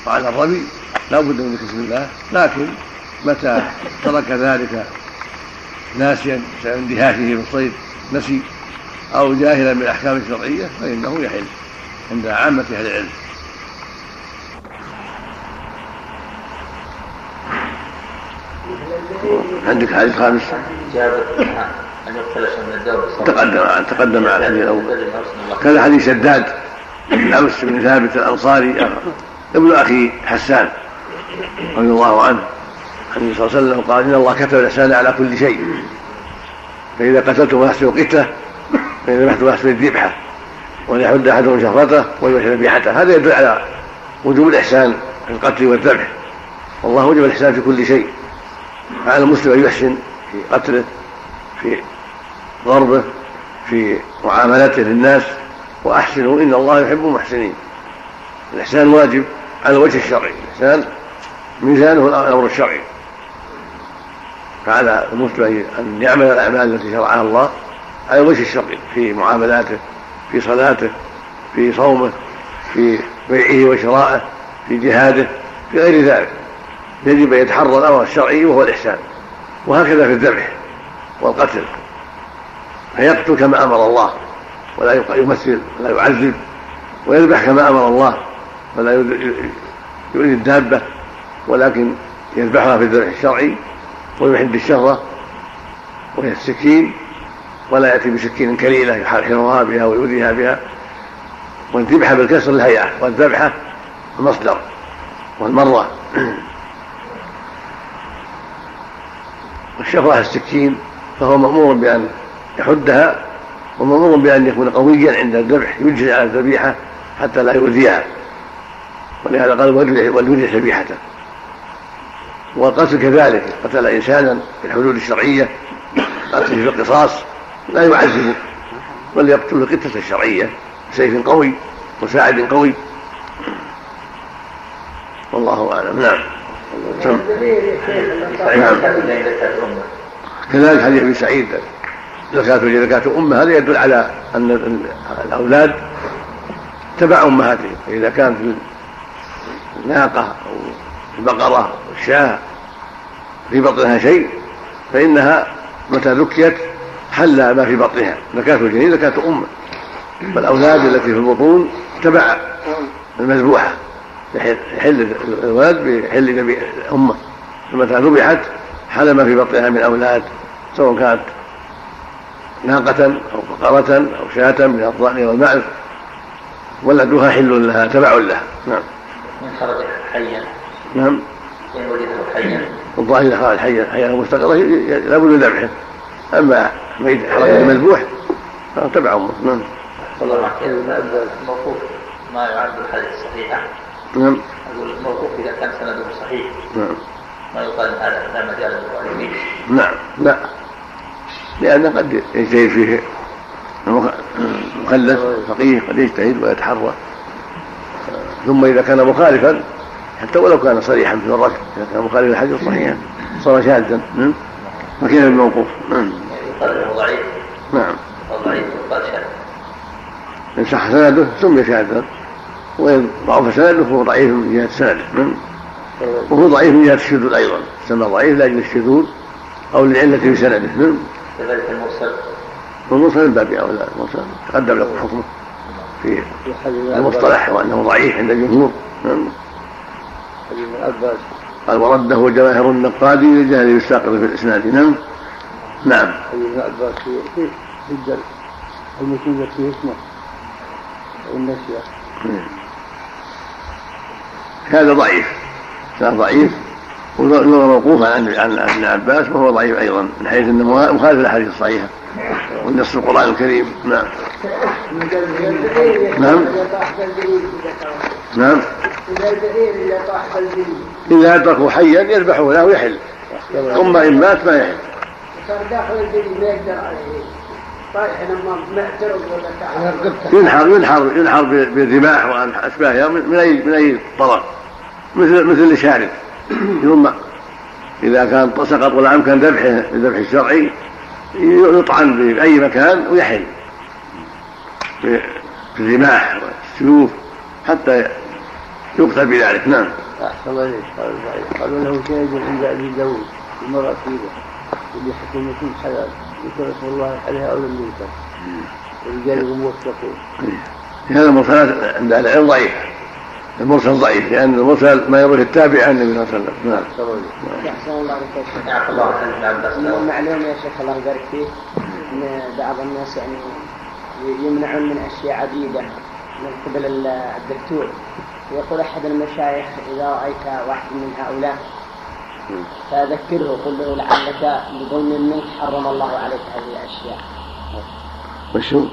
وعلى الرمي. لا بد من ذكر اسم الله. لكن متى ترك ذلك ناسيا اندهاشه بالصيد نسي أو جاهلا بالأحكام الشرعية فإنه يحل عند عامة أهل العلم. عندك حديث خامس؟ جابر أن تقدم تقدم على الحديث الأول. كذا حديث شداد بن أوس بن ثابت الأنصاري ابن أخي حسان رضي الله عنه. النبي صلى الله عليه وسلم قال إن الله كتب الإحسان على كل شيء. فإذا قتلتم فاحسنوا قتلة فإذا ذبحتم فاحسنوا الذبحه وليحد أحدهم شفرته وليوحد ذبيحته هذا يدل على وجوب الإحسان في القتل والذبح. والله وجب الإحسان في كل شيء. فعلى المسلم أن يحسن في قتله في ضربه في معاملته للناس. وأحسنوا إن الله يحب المحسنين. الإحسان واجب على الوجه الشرعي. الإحسان ميزانه الأمر الشرعي. فعلى المسلم أن يعمل الأعمال التي شرعها الله على الوجه الشرعي في معاملاته في صلاته في صومه في بيعه وشرائه في جهاده في غير ذلك. يجب أن يتحرى الأمر الشرعي وهو الإحسان. وهكذا في الذبح والقتل. فيقتل كما أمر الله ولا يمثل ولا يعذب ويذبح كما أمر الله ولا يؤذي الدابة ولكن يذبحها في الذبح الشرعي. ويحد الشفرة وهي السكين ولا يأتي بسكين كليلة يجرجرها بها ويؤذيها بها. والذبحة بالكسر الهيئة والذبحة المصدر والمرة والشفرة السكين فهو مأمور بأن يحدها ومأمور بأن يكون قويا عند الذبح يجزي على الذبيحة حتى لا يؤذيها. ولهذا قال وليرح ذبيحته والقتل كذلك. قتل إنسانا بالحدود الشرعية قتل في القصاص لا يعذب بل يقتل القتله الشرعية بسيف قوي وساعد قوي. والله أعلم. نعم. نعم. كذلك حديث ابي سعيد زكاة زكاة أمة هذا يدل على أن الأولاد تبع أمهاتهم فإذا كانت الناقة أو البقرة أو الشاة في بطنها شيء فإنها متى ذكيت حل ما في بطنها. زكاة الجنين زكاة أمة. فالأولاد التي في البطون تبع المذبوحة يحل الولد بحل أمه فمتى ذبحت حل ما في بطنها من أولاد سواء كانت ناقة أو بقرة أو شاة من الضأن والمعز ولدها حل لها تبع لها. نعم. من خرج حيا. نعم. إن وجده حيا الظاهر إذا خرج حيا حيا مستقرة لابد من ذبحه. أما ميت حركة المذبوح فهو تبع أمه. نعم. صلى الله عليه وسلم الموقوف ما يعد الحديث صحيحا نعم. أقول الموقوف إذا كان سنده صحيح. نعم. ما يقال هذا لا مجال للمؤلفين نعم. لا. لأن قد يجتهد فيه المخلف الفقيه قد يجتهد ويتحرى. ثم إذا كان مخالفا حتى ولو كان صريحا في الركب إذا كان مخالفا للحديث صحيحا صار شاذا فكيف الموقوف؟ نعم. له ضعيف نعم شاذ. إن صح سنده سمي شاذا وإن ضعف سنده فهو ضعيف من جهة سنده وهو ضعيف من جهة الشذوذ أيضا. سمى ضعيف لأجل الشذوذ أو للعلة في سنده نعم كذلك المرسل والمرسل من باب أولى المرسل. تقدم لكم حكمه في المصطلح وأنه ضعيف عند الجمهور نعم قال ورده جواهر النقادي للجهل بالساقط في الإسناد. نعم؟ نعم. حديث عباس في الدرس المسلم فيه اسمه. والنسية. هذا ضعيف. كان ضعيف. ويروى موقوفا عن عن ابن عباس وهو ضعيف أيضا من حيث أنه مخالف الأحاديث الصحيحة والنص القرآن الكريم. نعم. نعم. نعم. إذا أدركوا حيا يذبحوا له ويحل. ثم إن مات ما يحل. صار داخل ما يقدر عليه. طايح لما معترض ولا ينحر ينحر ينحر بالرماح واشباهها من اي من أي طرف. مثل مثل الشارب ثم إذا كان سقط ولا امكن ذبحه الذبح الشرعي يطعن في اي مكان ويحل. بالرماح والسيوف حتى يقتل بذلك نعم. أحسن الله إليك. قالوا له شاهد عند أبي داود المرأة فيه اللي حكومة حلال. ذكر اسم الله عليها أو لم يذكر ورجاله موثقون هذا المرسلات عند أهل العلم ضعيف. المرسل ضعيف لأن المرسل ما يروي التابع عن النبي صلى الله عليه وسلم. نعم. أحسن الله عليك من معلوم يا شيخ الله يبارك فيك أن بعض الناس يعني يمنعون من أشياء عديدة من قبل الدكتور. يقول أحد المشايخ إذا رأيت واحد من هؤلاء فذكره قل له لعلك بظلم منك حرم الله عليك هذه الأشياء. وشو؟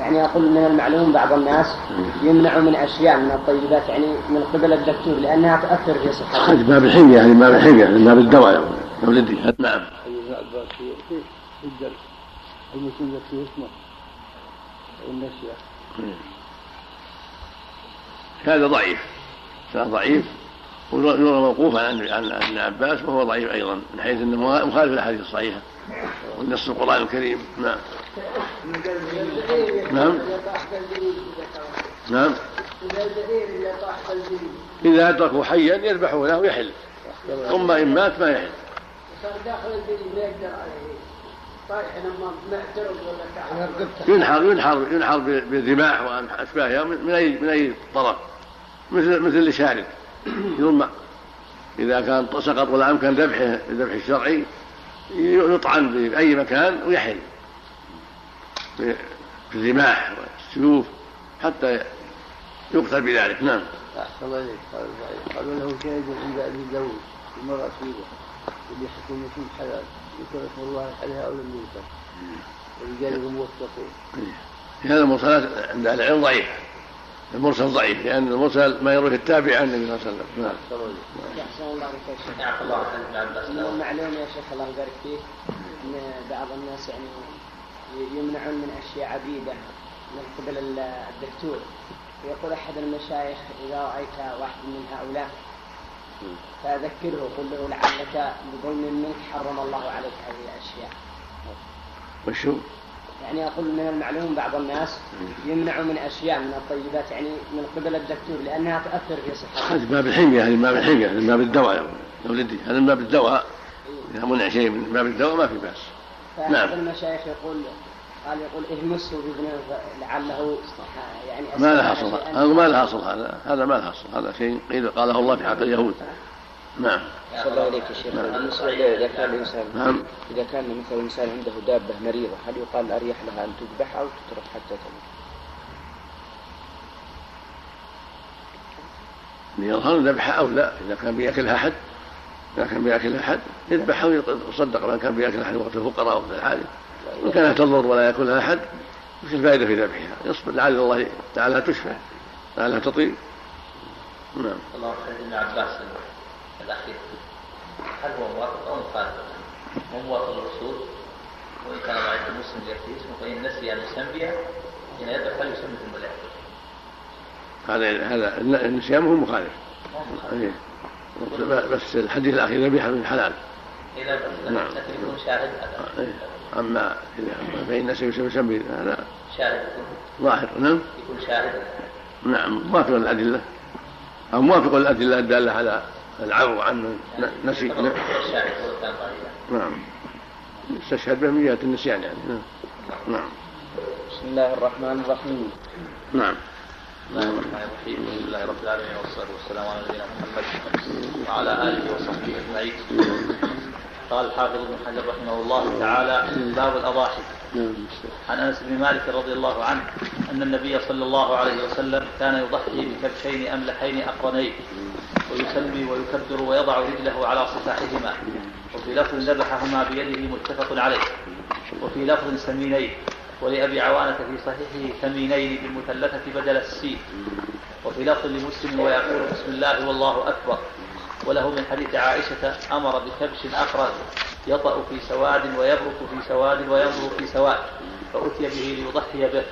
يعني أقول من المعلوم بعض الناس يمنع من أشياء من الطيبات يعني من قبل الدكتور لأنها تاثر في صحته. هذه ما بالحميه يعني ما بالحميه ما بالدواء يا ولدي نعم. المسلم في اسمه والنسية هذا ضعيف. هذا ضعيف. ويروى موقوفا عن عن ابن عباس وهو ضعيف أيضا من حيث إنه مخالف الاحاديث الصحيحة والنص القرآن الكريم. نعم. نعم. نعم. إذا أدركوا حيا يذبحوا له ويحل. ثم إن مات ما يحل. داخل الجليد ما يقدر عليه طايح لما معترض ولا ينحر ينحر ينحر بالرماح واشباهها من اي من أي طرف. مثل مثل الشارب ثم إذا كان سقط ولا أمكن ذبحه الذبح الشرعي يطعن في أي مكان ويحل. في الرماح والسيوف حتى يقتل بذلك. نعم. إليك. قالوا له شاهد عند أبي داود المرأة فيه اللي حكومة حلال. ذكر اسم الله عليها أو لم يذكر ورجاله موثقون. هذا المرسلات عند أهل العلم ضعيف المرسل ضعيف لأن المرسل ما يروي التابع عن النبي صلى الله عليه وسلم. نعم. أحسن الله عليك يا شيخ. من المعلوم يا شيخ الله يبارك فيك أن بعض الناس يعني يمنعون من أشياء عديدة من قبل الدكتور. يقول أحد المشايخ إذا رأيت واحد من هؤلاء فذكره قل له لعلك بظلم منك حرم الله عليك هذه الأشياء وشو؟ يعني أقول من المعلوم بعض الناس يمنع من أشياء من الطيبات يعني من قبل الدكتور لأنها تاثر في صحته. هذه باب الحميه هذه باب الحميه هذا باب الدواء يا ولدي هذا باب الدواء إذا منع شيء من باب الدواء ما في بأس. نعم. المشايخ يقول قال يقول اهمسه باذنه لعله يعني ما له اصل هذا ما له اصل هذا هذا ما له اصل هذا شيء قيل قاله الله في حق اليهود. نعم. صلى الله عليك يا شيخ نعم. بالنسبة إذا كان الانسان نعم. إذا كان مثلا انسان عنده دابة مريضة هل يقال الاريح لها أن تذبح أو تترك حتى تموت؟ يظهر ذبحها أو لا إذا كان بياكلها احد إذا كان بياكلها أحد يذبحها ويتصدق من كان بياكلها أحد وقت الفقراء وقت الحاجة وإن كانت تضر ولا ياكلها أحد وش الفائدة في ذبحها؟ يصبر لعل الله تعالى تشفى لعلها تطيب نعم الله ابن عباس الأخير هل هو موافق أو مخالف؟ هو موافق للرسول وإن كان رأيت المسلم يكفي اسمه فإن نسي أن يسمي حين يدعو فليسمي ثم لا هذا هذا النسيان هو مخالف إيه. بس الحديث الأخير ذبيحة من حلال إذا بس نعم. يكون شاهد إيه. أما اذا فإن نسي يسمي هذا شاهد. ظاهر نعم؟ يكون شاهد. نعم موافق الادله أو موافق الادله الدالة على العرض عن نسي ضعيفا نعم. يستشهد به من جهه النسيان يعني. نعم. نعم. بسم الله الرحمن الرحيم. نعم. بسم الله الرحمن الرحيم. الحمد لله رب العالمين والصلاة والسلام على نبينا محمد وعلى آله وصحبه أجمعين. قال الحافظ ابن حجر رحمه الله تعالى باب الأضاحي. نعم عن أنس بن مالك رضي الله عنه أن النبي صلى الله عليه وسلم كان يضحي بكبشين أملحين أقرنين ويسمي ويكبر ويضع رجله على صفاحهما وفي لفظ ذبحهما بيده متفق عليه وفي لفظ سمينين ولأبي عوانة في صحيحه ثمينين بالمثلثة بدل السين وفي لفظ لمسلم ويقول بسم الله والله أكبر. وله من حديث عائشة أمر بكبش أخرج يطأ في سواد ويبرك في سواد وينظر في سواد فأتي به ليضحي به.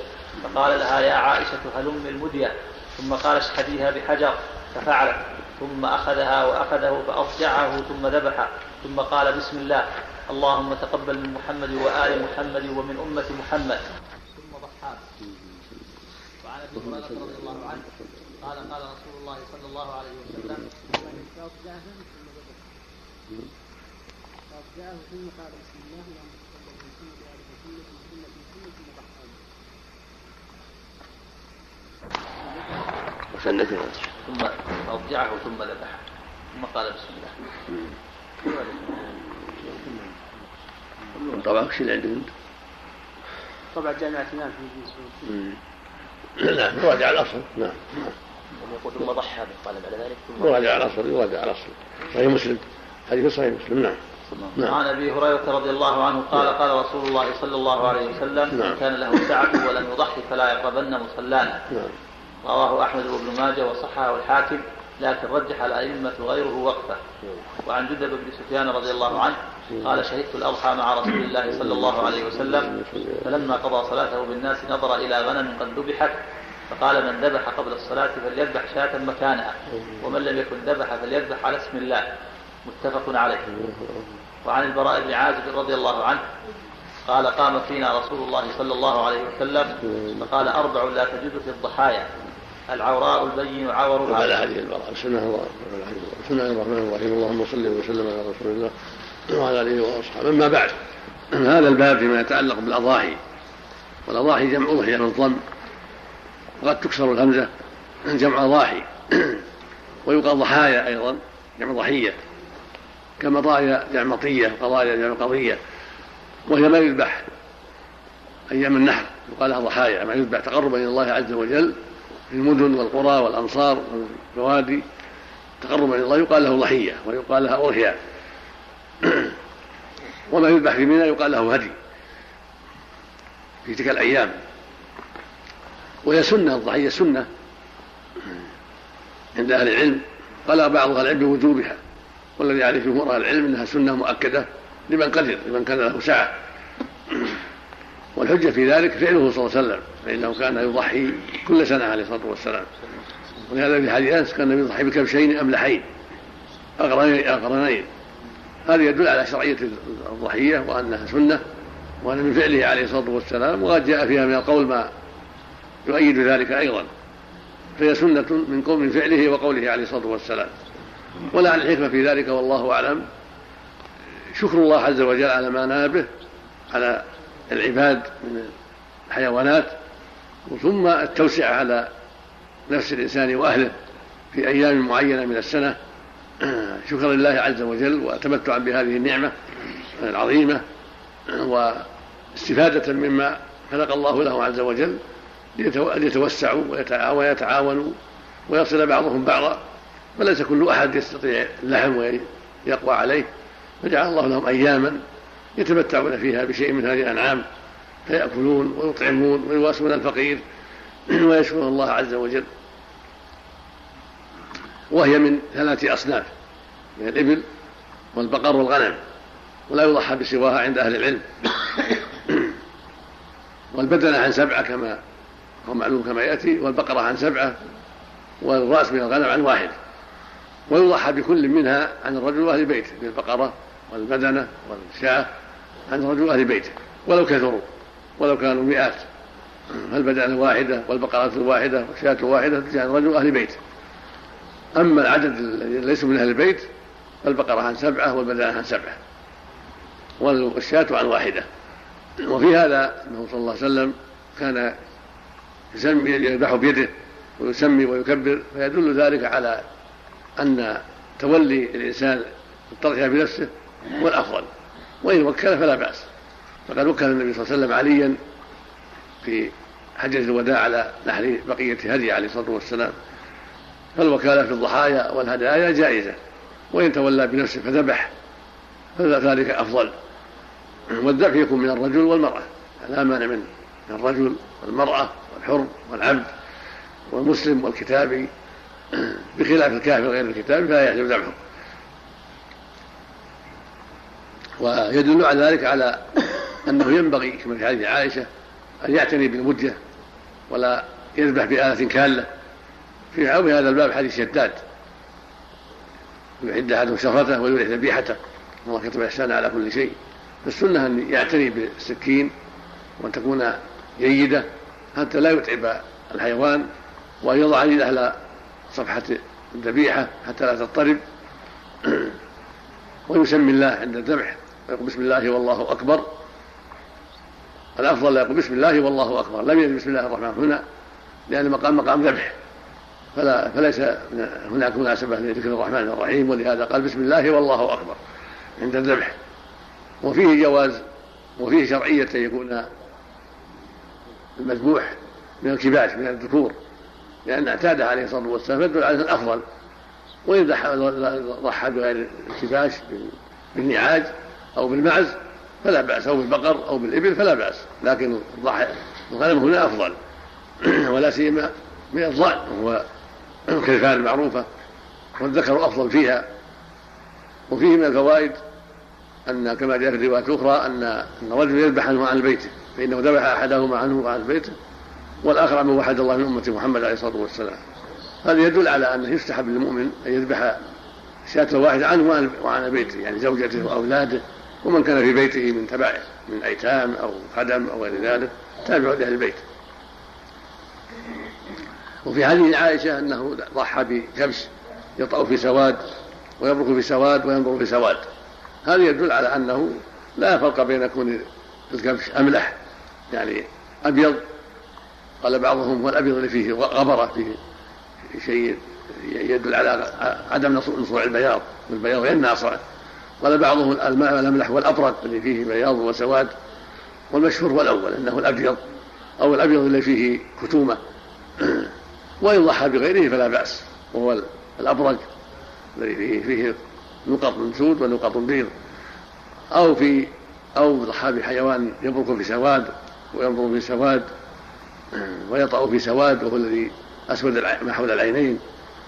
فقال لها يا عائشة هلم المدية. ثم قال اشحذيها بحجر ففعلت. ثم أخذها وأخذه فأضجعه ثم ذبح ثم قال بسم الله. اللهم تقبل من محمد وآل محمد ومن أمة محمد. ثم ضحى وعن أبي هريرة رضي الله عنه قال قال رسول الله صلى الله عليه وسلم ثم قال بسم الله اللهم محمد محمد ثم ضحى وسنته ثم أضجعه ثم ذبحه ثم قال بسم الله طبعا وش اللي عندك انت؟ طبعا جامعة الإمام في. نعم يراجع الاصل نعم نعم. يقول ثم ضحى قال بعد ذلك ثم يراجع الاصل يراجع الاصل صحيح مسلم. حديث صحيح مسلم. نعم. نعم. عن أبي هريرة رضي الله عنه قال قال رسول الله صلى الله عليه وسلم نعم. من كان له سعة ولم يضحي فلا يقربن مصلانا. نعم. رواه أحمد وابن ماجه وصححه الحاكم لكن رجح الأئمة غيره وقفه. وعن جدب بن سفيان رضي الله عنه قال شهدت الأضحى مع رسول الله صلى الله عليه وسلم فلما قضى صلاته بالناس نظر إلى غنم قد ذبحت فقال من ذبح قبل الصلاة فليذبح شاة مكانها ومن لم يكن ذبح فليذبح على اسم الله. متفق عليه. وعن البراء بن عازب رضي الله عنه قال قام فينا رسول الله صلى الله عليه وسلم فقال أربع لا تجد في الضحايا العوراء البين عورها هذه المرأة بسم الله الرحمن الرحيم. الرحمن الرحيم. اللهم صل وسلم على رسول الله وعلى آله وأصحابه. أما بعد هذا الباب فيما يتعلق بالأضاحي. والأضاحي جمع اضحيه بالضم وقد تكسر الهمزة جمع ضاحي. ويقال ضحايا أيضا جمع ضحية. كمضايا جمع مطية قضايا جمع قضية. وهي ما يذبح أيام النحر يقال لها ضحايا. ما يذبح تقربا إلى الله عز وجل في المدن والقرى والامصار والبوادي تقربا إلى الله يقال له ضحية ويقال لها أضحية. وما يذبح في منى يقال له هدي. في تلك الأيام. وهي سنة الضحية سنة عند أهل العلم. قال بعض أهل العلم بوجوبها والذي عليه جمهور أهل العلم إنها سنة مؤكدة لمن قدر لمن كان له سعة. والحجة في ذلك فعله صلى الله عليه وسلم فإنه كان يضحي كل سنة عليه الصلاة والسلام. ولهذا في حديث أنس كان يضحي بكبشين أملحين اقرنين أقرنين. هذا يدل على شرعية الضحية وأنها سنة وأن من فعله عليه الصلاة والسلام وقد جاء فيها من القول ما يؤيد ذلك أيضا. فهي سنة من قول من فعله وقوله عليه الصلاة والسلام. ولعل الحكمة في ذلك والله أعلم. شكر الله عز وجل على ما نال به على العباد من الحيوانات ثم التوسعة على نفس الإنسان وأهله في أيام معينة من السنة. شكرا لله عز وجل وتمتعا بهذه النعمة العظيمة واستفادة مما خلق الله له عز وجل. يتوسعوا ويتعاونوا ويصل بعضهم بعضا وليس كل أحد يستطيع اللحم ويقوى عليه فجعل الله لهم أياما يتمتعون فيها بشيء من هذه الأنعام فيأكلون ويطعمون ويواسون الفقير ويشكرون الله عز وجل. وهي من ثلاث أصناف من الإبل والبقر والغنم ولا يضحى بسواها عند أهل العلم. والبدنة عن سبعة كما هو معلوم كما يأتي والبقرة عن سبعة والرأس من الغنم عن واحد. ويضحى بكل منها عن الرجل وأهل بيته بالبقرة والبدنة والشاة عن الرجل وأهل بيته ولو كثروا ولو كانوا مئات. فالبدنة واحدة والبقرة واحدة والشاة واحدة عن الرجل وأهل بيته أما العدد الذي ليسوا من أهل البيت فالبقرة عن سبعة والبدنة عن سبعة. والشاة عن واحدة. وفي هذا أنه صلى الله عليه وسلم كان يسمي يذبح بيده ويسمي ويكبر فيدل ذلك على أن تولي الإنسان التضحية بنفسه هو الأفضل. وإن وكل فلا بأس. فقد وكل النبي صلى الله عليه وسلم عليا في حجة الوداع على نحر بقية هدي عليه الصلاة والسلام. فالوكالة في الضحايا والهدايا جائزة. وإن تولى بنفسه فذبح فذلك أفضل. والذبح يكون من الرجل والمرأة لا مانع منه. من الرجل والمرأة والحر والعبد والمسلم والكتابي بخلاف الكافر غير الكتابي فلا يجب ذبحه ويدل على ذلك على أنه ينبغي كما في حديث عائشة أن يعتني بالمدة ولا يذبح بآلة كالة في عوم هذا الباب حديث شداد. يعد أحدهم شفرته ويريح ذبيحته. الله كتب الإحسان على كل شيء. فالسنة أن يعتني بالسكين وأن تكون جيدة حتى لا يتعب الحيوان وأن يضع على صفحة الذبيحة حتى لا تضطرب. ويسمي الله عند الذبح ويقول بسم الله والله أكبر. الأفضل لا يقول بسم الله والله أكبر لم يقل بسم الله الرحمن هنا لأن مقام مقام ذبح. فلا فليس هناك مناسبة لذكر الرحمن الرحيم ولهذا قال بسم الله والله أكبر عند الذبح. وفيه جواز وفيه شرعية أن يكون المذبوح من الكباش من الذكور لأن اعتاد عليه الصلاة والسلام فيدل على الأفضل وإن ضحى بغير الكباش بالنعاج أو بالمعز فلا بأس. أو بالبقر أو بالإبل فلا بأس. لكن الغنم هنا أفضل. ولا سيما من الضأن وهو الكيفان المعروفة. والذكر أفضل فيها. وفيه من الفوائد أن كما جاء في الروايات الأخرى أن أن الرجل يذبح عن بيته فإنه ذبح أحدهما عنه وعن بيته والآخر عن وحد الله من أمة محمد عليه الصلاة والسلام. هذا يدل على أنه يستحب للمؤمن أن يذبح شاة واحدة عنه وعن بيته يعني زوجته وأولاده ومن كان في بيته من تبعه من أيتام أو خدم أو غير ذلك تابع لأهل البيت وفي حديث عائشة أنه ضحى بكبش يطأ في سواد ويبرك في سواد وينظر في سواد. هذا يدل على أنه لا فرق بين كون الكبش أملح يعني أبيض قال بعضهم هو الأبيض اللي فيه غبرة فيه شيء يدل على عدم نصوع البياض والبياض غير ناصع قال بعضهم الأملح والأبرد اللي فيه بياض وسواد والمشهور هو الأول أنه الأبيض أو الأبيض اللي فيه كتومة. وإن ضحى بغيره فلا بأس وهو الأبرج الذي فيه, فيه نقط سود ونقط بيض. أو في أو ضحى بحيوان يبرك في سواد وينظر في سواد ويطأ في سواد وهو الذي أسود ما حول العينين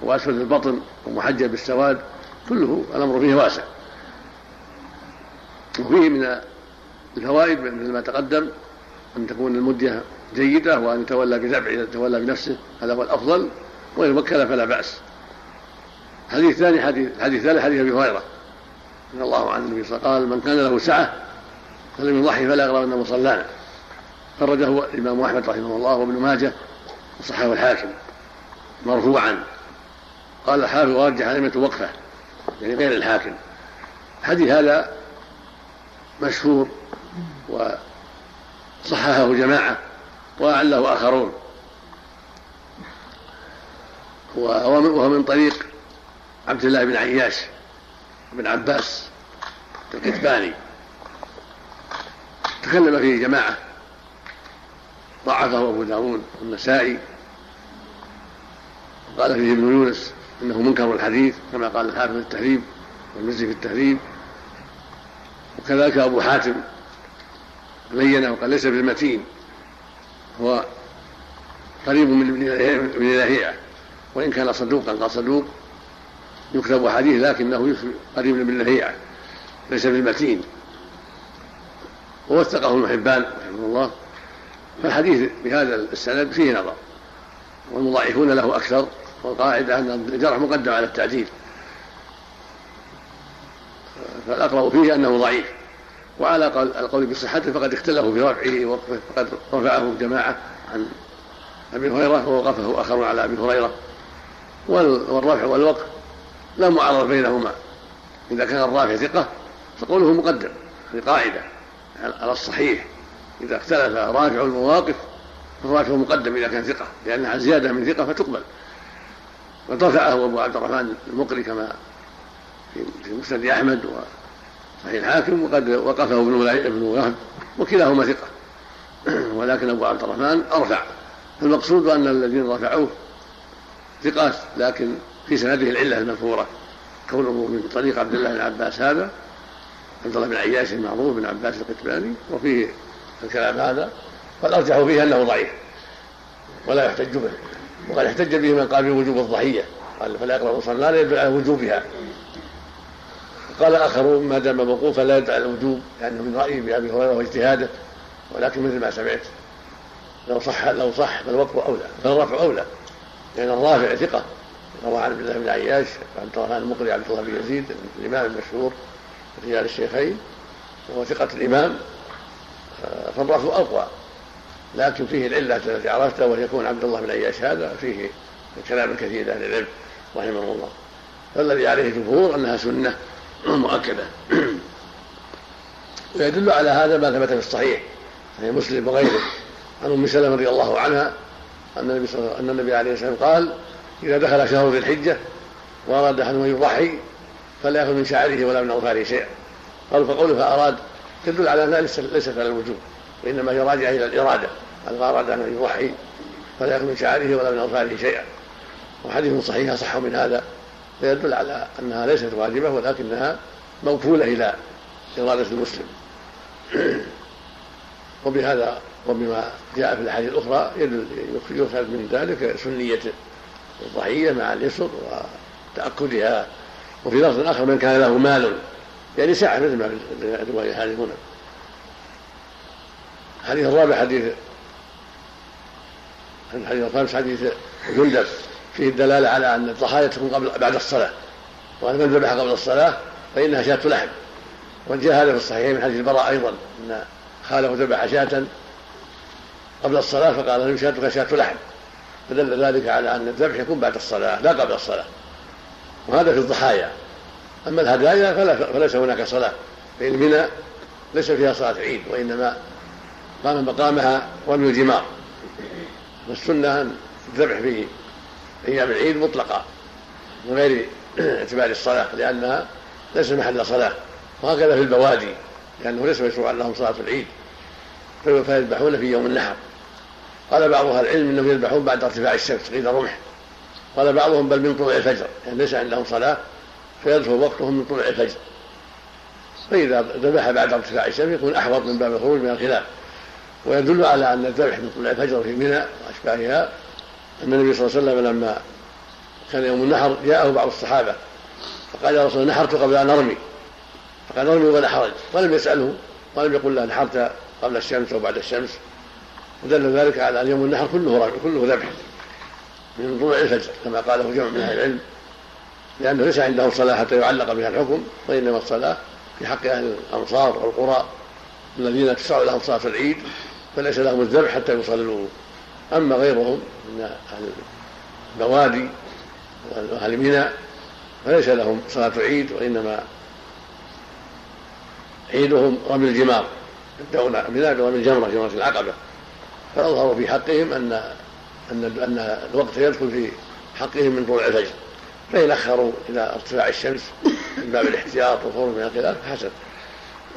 وأسود البطن ومحجب بالسواد كله الأمر فيه واسع. وفيه من الفوائد مثل ما تقدم أن تكون المدة جيدة وأن يتولى بذبح إذا تولى بنفسه هذا هو الأفضل وإن وكل فلا بأس. الحديث الثاني حديث الحديث الثالث حديث أبي هريرة رضي الله عنه النبي صلى الله عليه وسلم قال من كان له سعة فلم يضحي فلا يغرى أن مصلانا خرجه الإمام أحمد رحمه الله وابن ماجه وصححه الحاكم مرفوعا. قال الحافظ ورجح أئمة وقفه يعني غير الحاكم. الحديث هذا مشهور وصححه جماعة وأعله آخرون. وهو من طريق عبد الله بن عياش بن عباس الكتباني تكلم فيه جماعة. ضعفه أبو داود والنسائي. قال فيه ابن يونس إنه منكر الحديث كما قال الحافظ في التهذيب والمزي في التهذيب وكذلك أبو حاتم بينه وقال ليس بالمتين. هو قريب من ابن لهيعه وإن كان صدوقا قال صدوق. يكتب حديث لكنه قريب من ابن لهيعه ليس بالمتين. ووثقه ابن حبان رحمه الله. فالحديث بهذا السند فيه نظر والمضاعفون له أكثر والقاعدة أن الجرح مقدم على التعديل. فالأقرب فيه أنه ضعيف. وعلى القول بصحته فقد اختلفوا في رفعه ووقفه فقد رفعه جماعة عن أبي هريرة ووقفه آخرون على أبي هريرة. والرفع والوقف لا معارضه بينهما. إذا كان الرافع ثقة فقوله مقدم هذه قاعدة على الصحيح. إذا اختلف رافع المواقف فالرافع مقدم إذا كان ثقة لانها زيادة من ثقة فتقبل. وقد رفعه أبو عبد الرحمن المقري كما في مسند أحمد صحيح الحاكم وقد وقفه ابن ابن وهب وكلاهما ثقة. ولكن أبو عبد الرحمن أرفع. المقصود أن الذين رفعوه ثقات لكن في سنده العلة المذكورة كونه من طريق عبد الله بن عباس هذا عبد الله بن عياش المعروف بن عباس القتباني وفيه الكلام هذا والأرجح فيه أنه ضعيف ولا يحتج به وقد احتج به من قال بوجوب الضحية قال فلا يقرأ صلاة لا يدل على وجوبها. قال آخرون ما دام موقوفا لا يدل على الوجوب لأنه من رأيه بأبي هريرة واجتهاده ولكن مثل ما سمعت لو صح لو صح فالوقف أولى فالرفع أولى لأن الرافع ثقة. روى عن عبد الله بن عياش عبد الرحمن المقري عبد الله بن يزيد الإمام المشهور رجال الشيخين وهو ثقة الإمام فالرفع أقوى. لكن فيه العلة التي عرفتها وهي يكون عبد الله بن عياش هذا فيه كلام كثير أهل العلم رحمه الله. فالذي عليه الجمهور أنها سنة مؤكدة. ويدل على هذا ما ثبت في الصحيح صحيح مسلم وغيره. عن أم سلمة رضي الله عنها أن النبي صلى أن النبي عليه الصلاه والسلام قال إذا دخل شهر ذي الحجة وأراد احد أن يضحي فلا يأخذ من شعره ولا من اوفاره شيئا. قالوا فقوله فأراد تدل على أنها ليست على الوجوب وإنما هي راجعة إلى الإرادة. قال أراد أن يضحي فلا ياخذ من شعره ولا من اوفاره شيئا. وحديث صحيح اصح من هذا فيدل على أنها ليست واجبة ولكنها موكوله إلى إرادة المسلم. وبهذا وبما جاء في الأحاديث الأخرى يؤخذ من ذلك سنية الضحية مع اليسر وتأكدها. وفي لفظ آخر من كان له مال يعني سعه مثل ما في هذه هنا. الحديث الرابع حديث الحديث الخامس حديث جندب. فيه الدلالة على أن الضحايا تكون قبل بعد الصلاة. وأن من ذبح قبل الصلاة فإنها شاة لحم. وجاء هذا في الصحيحين من حديث البراء أيضا أن خاله ذبح شاة قبل الصلاة فقال له شاتك شاة لحم. فدل ذلك على أن الذبح يكون بعد الصلاة لا قبل الصلاة. وهذا في الضحايا. أما الهدايا فلا فليس هناك صلاة فإن منى ليس فيها صلاة عيد وإنما قام مقامها رمي الجمار. والسنة أن الذبح في أيام العيد مطلقة من غير اعتبار الصلاة لأنها ليس محل صلاة وهكذا في البوادي لأنه ليس مشروعا لهم صلاة العيد. فيذبحون في يوم النحر. قال بعض أهل العلم إنهم يذبحون بعد ارتفاع الشمس قيل رمح قال بعضهم بل من طلوع الفجر يعني ليس عندهم صلاة فيدخل وقتهم من طلوع الفجر. فإذا ذبح بعد ارتفاع الشمس يكون أحوط من باب الخروج من الخلاف. ويدل على أن الذبح من طلوع الفجر في منى وأشباهها أن النبي صلى الله عليه وسلم لما كان يوم النحر جاءه بعض الصحابة فقال يا رسول الله نحرت قبل أن ارمي فقال ارمي ولا حرج ولم يسأله ولم يقل له نحرت قبل الشمس أو بعد الشمس. ودل ذلك على أن يوم النحر كله كله ذبح من طلوع الفجر كما قاله جمع من أهل العلم. لأنه ليس عنده صلاة حتى يعلق بها الحكم وإنما الصلاة في حق أهل الامصار والقرى الذين تشرع لهم صلاة العيد فليس لهم الذبح حتى يصلوا أما غيرهم من أهل البوادي وأهل منى فليس لهم صلاة العيد وإنما عيدهم رمي الجمار يبدأون من رمي الجمرة جمرة العقبة. فأظهروا في حقهم أن أن أن الوقت يدخل في حقهم من طلوع الفجر. فإن أخروا إلى ارتفاع الشمس من باب الاحتياط والخروج من الخلاف حسن.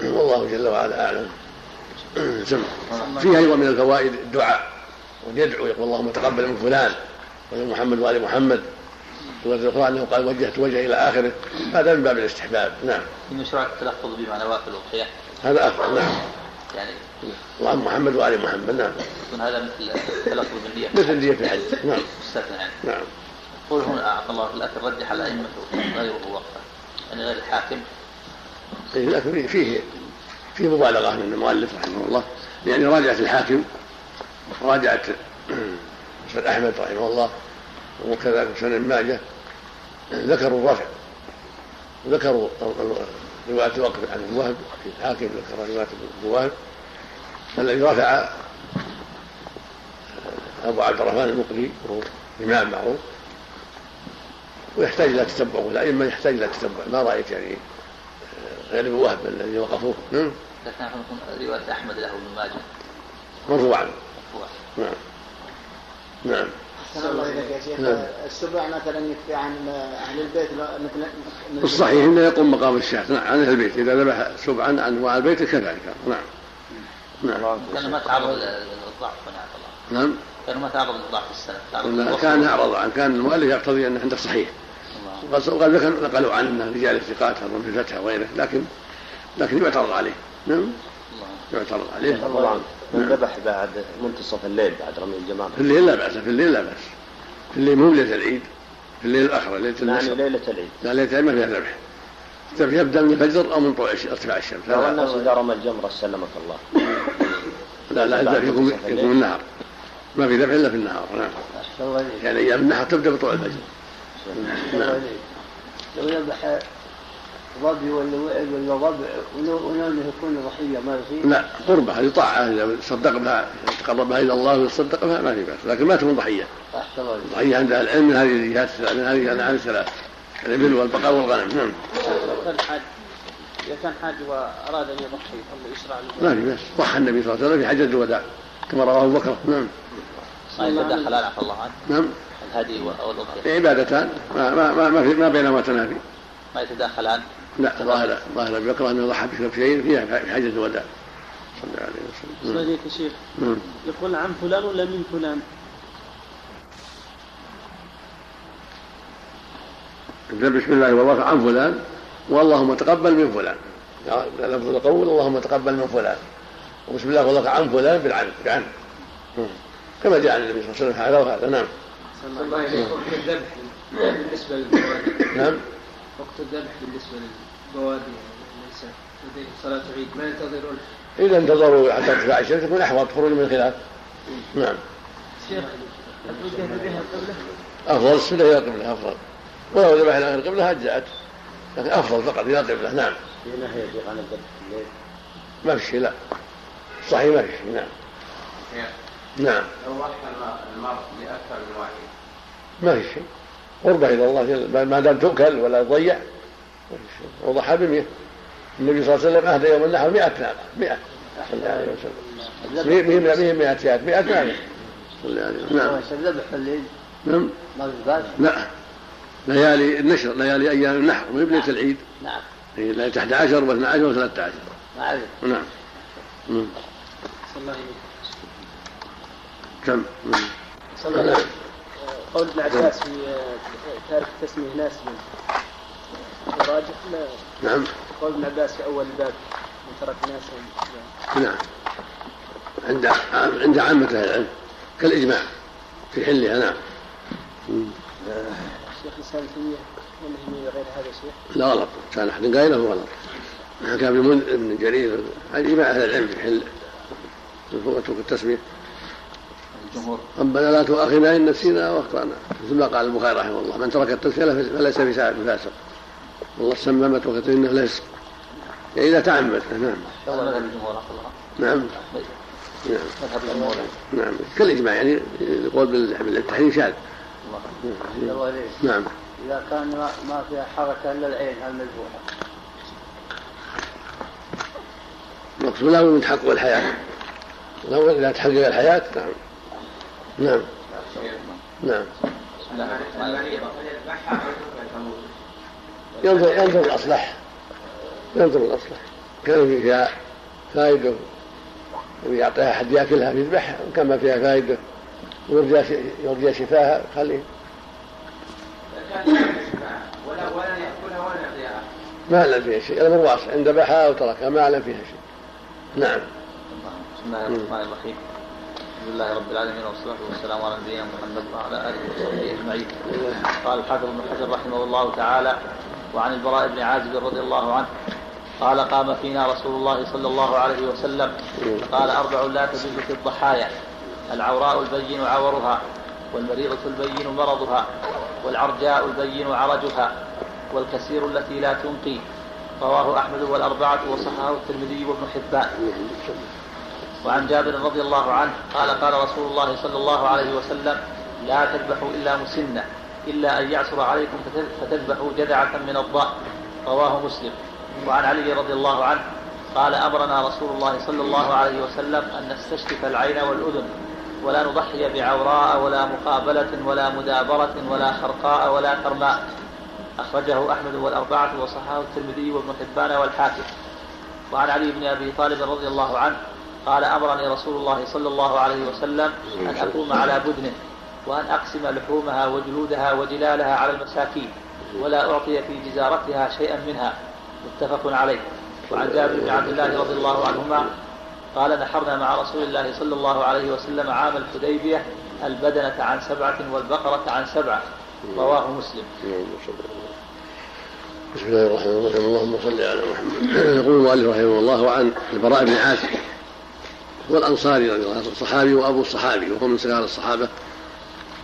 والله جل وعلا أعلم. سمع فيها أيضا من الفوائد الدعاء وأن يدعو يقول اللهم تقبل من فلان ومن محمد وآل محمد. سورة الأخرى أنه قال وجهت وجهي إلى آخره. هذا من باب الاستحباب. نعم. في مشروع التلفظ بما نوافل الأضحية هذا أفضل. نعم. يعني اللهم محمد وآل محمد. نعم. يكون هذا مثل التلفظ بالنية. مثل نية الحج. نعم. مستثنى يعني. نعم. قول هنا أعطى الله لكن رجح الأئمة غيره وقفه. يعني غير الحاكم. إيه لكن فيه فيه مبالغة من المؤلف رحمه الله. يعني راجعت الحاكم راجعت مسند أحمد رحمه الله وكذلك سنن ماجه ذكروا الرفع. وذكروا رواية الوقف عن الوهب الحاكم ذكر رواية الوهب. الذي رفع أبو عبد الرحمن المقري وهو إمام معروف. ويحتاج إلى تتبع. والأئمة يحتاج إلى تتبع. ما رأيت يعني؟ غير ابن وهب الذي وقفوه. لكن رواية أحمد له ابن ماجه. مرفوعا. مرفوع. نعم. نعم. الله إليك يا شيخ. نعم. السبع مثلا يكفي عن أهل البيت لا- مثل الصحيح إنه يقوم مقام الشاة. نعم عن أهل البيت. إذا ذبح سبعا عن انواع البيت كذلك. نعم. نعم. كان ما تعرض للضعف نعم. كان ما تعرض للضعف للوصف. كان أعرض عن كان المؤلف يقتضي أنه عنده صحيح. وقد نقلوا عنه رجال الثقات هارون في الفتح وغيره لكن لكن يعترض عليه. نعم؟ الله. يعترض عليه. طبعا من ذبح بعد منتصف الليل بعد رمي الجمار في الليل لا بأس في الليل لا بأس. في الليل مو ليله العيد في الليل الآخر ليلة يعني النصر. ليلة العيد. لا ليلة العيد ما فيها ذبح. الذبح يبدأ من الفجر أو من طلوع ارتفاع الشمس؟ لو الناس إذا رمى الجمرة سلمك الله. لا, لا الذبح يكون يكون النهار. ما في ذبح إلا في النهار. نعم. الله يعني أيام النهار تبدأ بطلوع الفجر. لو يذبح ظبي ولا وعد ولا ضبع ولو انه يكون ضحية ما يصير لا قربة هذه طاعة إذا صدق بها تقرب بها إلى الله ويصدق بها ما في بأس. لكن ما تكون ضحية. أحسن الله إليك. ضحية عند العلم من هذه الجهات من هذه الأنواع الثلاث الإبل والبقر والغنم نعم. لو كان حاج إذا كان حاج وأراد أن يضحي الله يشرع له ما في بأس. ضحى النبي صلى الله عليه وسلم في حجة الوداع كما رواه أبو بكر. نعم. ما يتدخل عفى الله عنه نعم. الهدي أو الاضحيه عبادتان. ما ما ما, ما, في ما بينهما تنافي. ما يتداخلان؟ لا ظاهر ظاهر أبي بكر أنه ضحى بشيء فيها في حجة الوداع. صلى الله عليه وسلم. نعم. عليك يا شيخ. نعم. يقول عن فلان ولا من فلان؟ يقول بسم الله والله عن فلان. واللهم تقبل من فلان. لفظ القول اللهم تقبل من فلان. وبسم الله والله عن فلان بالعن بعن مم. كما جاء عن النبي صلى الله عليه وسلم هذا وهذا نعم. الله عليه وقت الذبح بالنسبة للبوادي. نعم. وقت الذبح بالنسبة للبوادي يعني ليس صلاة عيد. ما ينتظرون؟ إذا انتظروا حتى ترتفع الشمس يكون أحوط خروج من الخلاف. نعم. شيخ قبله؟ أفضل السنة إلى القبلة أفضل. ولو ذبح إلى غير القبلة هجأت لكن أفضل فقط إلى القبلة نعم. في نهي عن الذبح في الليل. ما في شيء لا. صحيح ما في شيء نعم. نعم. لو ضحى المرء لأكثر من واحد. ما في شيء. قربة إلى الله ما دام تؤكل ولا تضيع ما في شيء. وضحى بمئة. النبي صلى الله عليه وسلم أهدى يوم النحر 100 ناقة 100 صلى الله عليه وسلم. مئة مئة مئة مئة شاة 100 ناقة صلى الله عليه وسلم. نعم. الذبح في الليل نعم لا. ليالي النشر ليالي أيام النحر مو بليلة العيد. نعم. ليلة 11 و12 و13 ما عليك. نعم. نعم. صلى الله عليه كم؟ نعم. قول ابن عباس في تارك تسمية ناس راجح لا نعم. قول ابن عباس في أول الباب من ترك ناسا نعم. عند عند عامة أهل العلم كالإجماع في حلها نعم. مم. الشيخ الإسلام تيمية غير هذا شيخ؟ لا غلط. كان أحد قائله هو غلط. حكى ابن جرير. هذه إجماع أهل العلم في حل وترك التسمية. الجمهور. ربنا لا تؤاخذنا إن نسينا وأخطأنا. مثل ما قال البخاري رحمه الله من ترك التسمية فليس بساعد فاسق والله سمى ما ترك إنه ليس يعني إذا تعمد. نعم. عفى الله نعم. نعم. نعم. كالإجماع يعني القول بالتحريم شاذ. إليك نعم. إذا كان ما, فيها حركة إلا العين المذبوحة. المقصود لا من تحقق الحياة. لو إذا تحقق الحياة نعم. نعم. نعم. ينظر ينظر الأصلح. ينظر الأصلح. كان فيها فائدة. ويعطيها أحد يأكلها يذبحها وكان ما فيها فائدة. ويرجى يرجى شفاها خليه. يعطيها ما أعلم فيها شيء الأمر واسع إن ذبحها أو تركها ما أعلم فيها شيء. نعم. بسم الله الرحمن الرحيم. الحمد لله رب العالمين والصلاة والسلام على نبينا محمد وعلى آله وصحبه أجمعين. قال الحافظ ابن حجر رحمه الله تعالى وعن البراء بن عازب رضي الله عنه قال قام فينا رسول الله صلى الله عليه وسلم. قال أربع لا تجوز في الضحايا العوراء البين عورها والمريضة البين مرضها والعرجاء البين عرجها والكسير التي لا تنقي. رواه أحمد والأربعة وصححه الترمذي وابن حبان. وعن جابر رضي الله عنه قال قال رسول الله صلى الله عليه وسلم لا تذبحوا إلا مسنة إلا أن يعصر عليكم فتذ- فتذبحوا جذعة من الضأن رواه مسلم. وعن علي رضي الله عنه قال أمرنا رسول الله صلى الله عليه وسلم أن نستشرف العين والأذن ولا نضحي بعوراء ولا مقابلة ولا مدابرة ولا خرقاء ولا كرماء. أخرجه أحمد والأربعة وصححه الترمذي وابن حبان والحاكم. وعن علي بن أبي طالب رضي الله عنه قال أمرني رسول الله صلى الله عليه وسلم أن أقوم على بدن وأن أقسم لحومها وجلودها وجلالها على المساكين ولا أعطي في جزارتها شيئا منها. متفق عليه. وعن جابر بن عبد الله رضي الله عنهما قال نحرنا مع رسول الله صلى الله عليه وسلم عام الحديبية البدنة عن سبعة والبقرة عن سبعة. رواه مسلم. بسم الله الرحمن الرحيم. اللهم صل على محمد. يقول المؤلف رحمه الله وعن البراء بن عازب. هو الانصاري رضي الله عنه الصحابي وأبو الصحابي وهو من صغار الصحابة.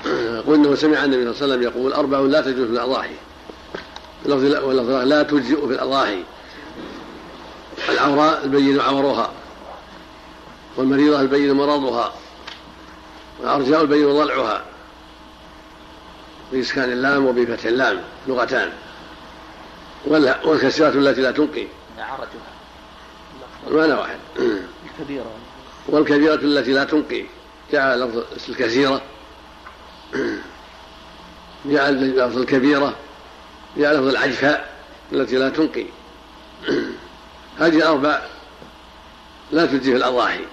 يقول انه سمع النبي صلى الله عليه وسلم يقول أربع لا تجوز في الأضاحي. واللفظ لا تجزئ في الأضاحي. العوراء البين عورها والمريضة البين مرضها. والأرجاء البين ضلعها. بإسكان اللام وبفتح اللام لغتان. والكسرة التي لا تنقي عرجها. المعنى واحد. الكبيرة والكبيرة التي لا تنقي. جعل لفظ الكثيرة. جعل لفظ الكبيرة. جعل لفظ العجفاء التي لا تنقي. هذه الأربع لا تجزي في الأضاحي.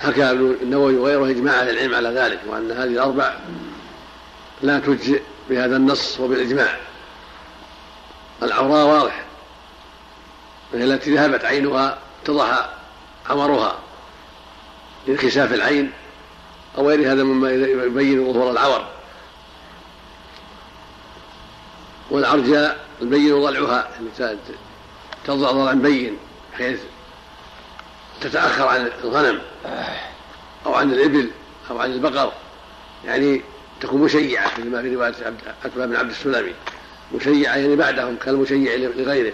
حكى النووي وغيره إجماع أهل العلم على ذلك وأن هذه الأربع لا تجزئ بهذا النص وبالإجماع. العوراء واضح وهي التي ذهبت عينها اتضح عمرها لانكشاف العين أو غير هذا مما يبين ظهور العور. والعرجاء البين ضلعها يعني تضع ضلعا بين بحيث تتأخر عن الغنم أو عن الإبل أو عن البقر يعني تكون مشيعة مثل ما في رواية عتبة بن عبد السلمي مشيعة يعني بعدهم كالمشيع لغيره.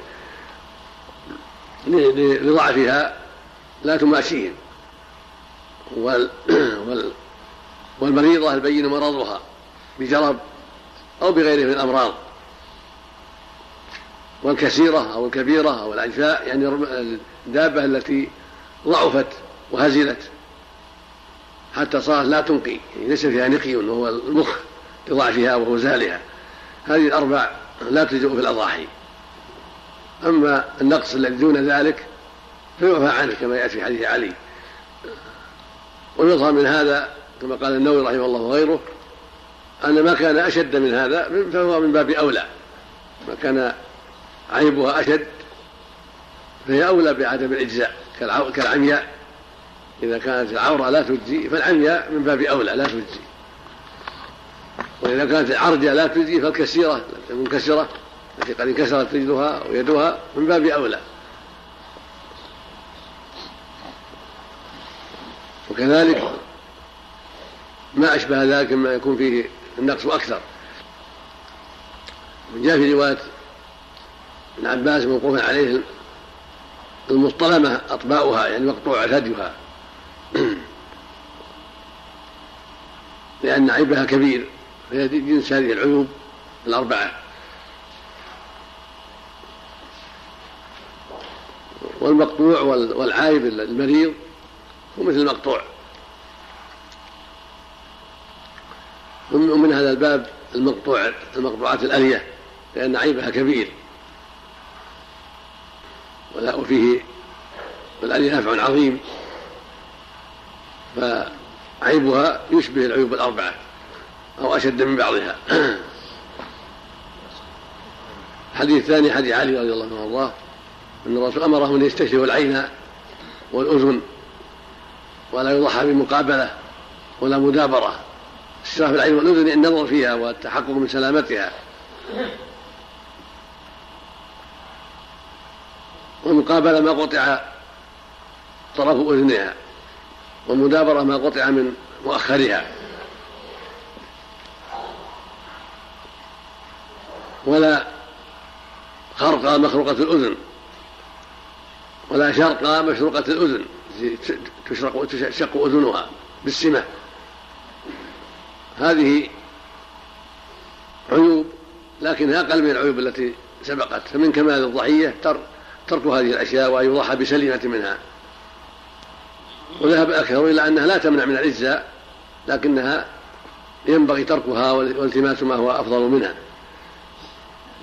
لضعفها لا تماشيهم. وال والمريضة البين مرضها بجرب أو بغيره من الأمراض. والكثيرة أو الكبيرة أو العجفاء يعني الدابة التي ضعفت وهزلت حتى صارت لا تنقي يعني ليس فيها نقي وهو المخ لضعفها وهزالها هذه الأربع لا تجزئ في الأضاحي. أما النقص الذي دون ذلك فيعفى عنه كما يأتي في حديث علي. ويظهر من هذا كما قال النووي رحمه الله وغيره أن ما كان أشد من هذا فهو من باب أولى. ما كان عيبها أشد فهي أولى بعدم الإجزاء. كالعمياء. إذا كانت العورة لا تجزي فالعمياء من باب أولى لا تجزي. وإذا كانت العرجة لا تجزي فالكسيرة المنكسرة التي قد انكسرت رجلها ويدها من باب أولى. وكذلك ما أشبه ذلك مما يكون فيه النقص أكثر. جاء في رواية ابن عباس موقوفا عليه المصطلمة أطباؤها يعني مقطوع ثديها. لأن عيبها كبير فهي جنس هذه العيوب الأربعة. والمقطوع والعايب المريض هو مثل المقطوع ومن هذا الباب المقطوع المقطوعات الألية لأن عيبها كبير. وفيه والألي نفع عظيم. فعيبها يشبه العيوب الأربعة أو أشد من بعضها. الحديث الثاني حديث علي رضي الله عنه وأرضاه أن الرسول أمرهم أن يستشفوا العين والأذن. ولا يضحى بمقابلة ولا مدابرة. استشراف العين والأذن النظر فيها والتحقق من سلامتها. والمقابلة ما قطع طرف أذنها والمدابرة ما قطع من مؤخرها. ولا خرق مخروقة الأذن ولا شرق مشروقة الأذن. تشرق تشق أذنها بالسمة هذه عيوب لكنها أقل من العيوب التي سبقت. فمن كمال الضحية ترك هذه الأشياء وأن يضحى بسليمة منها. وذهب الأكثر إلى أنها لا تمنع من الإجزاء لكنها ينبغي تركها والتماس ما هو أفضل منها.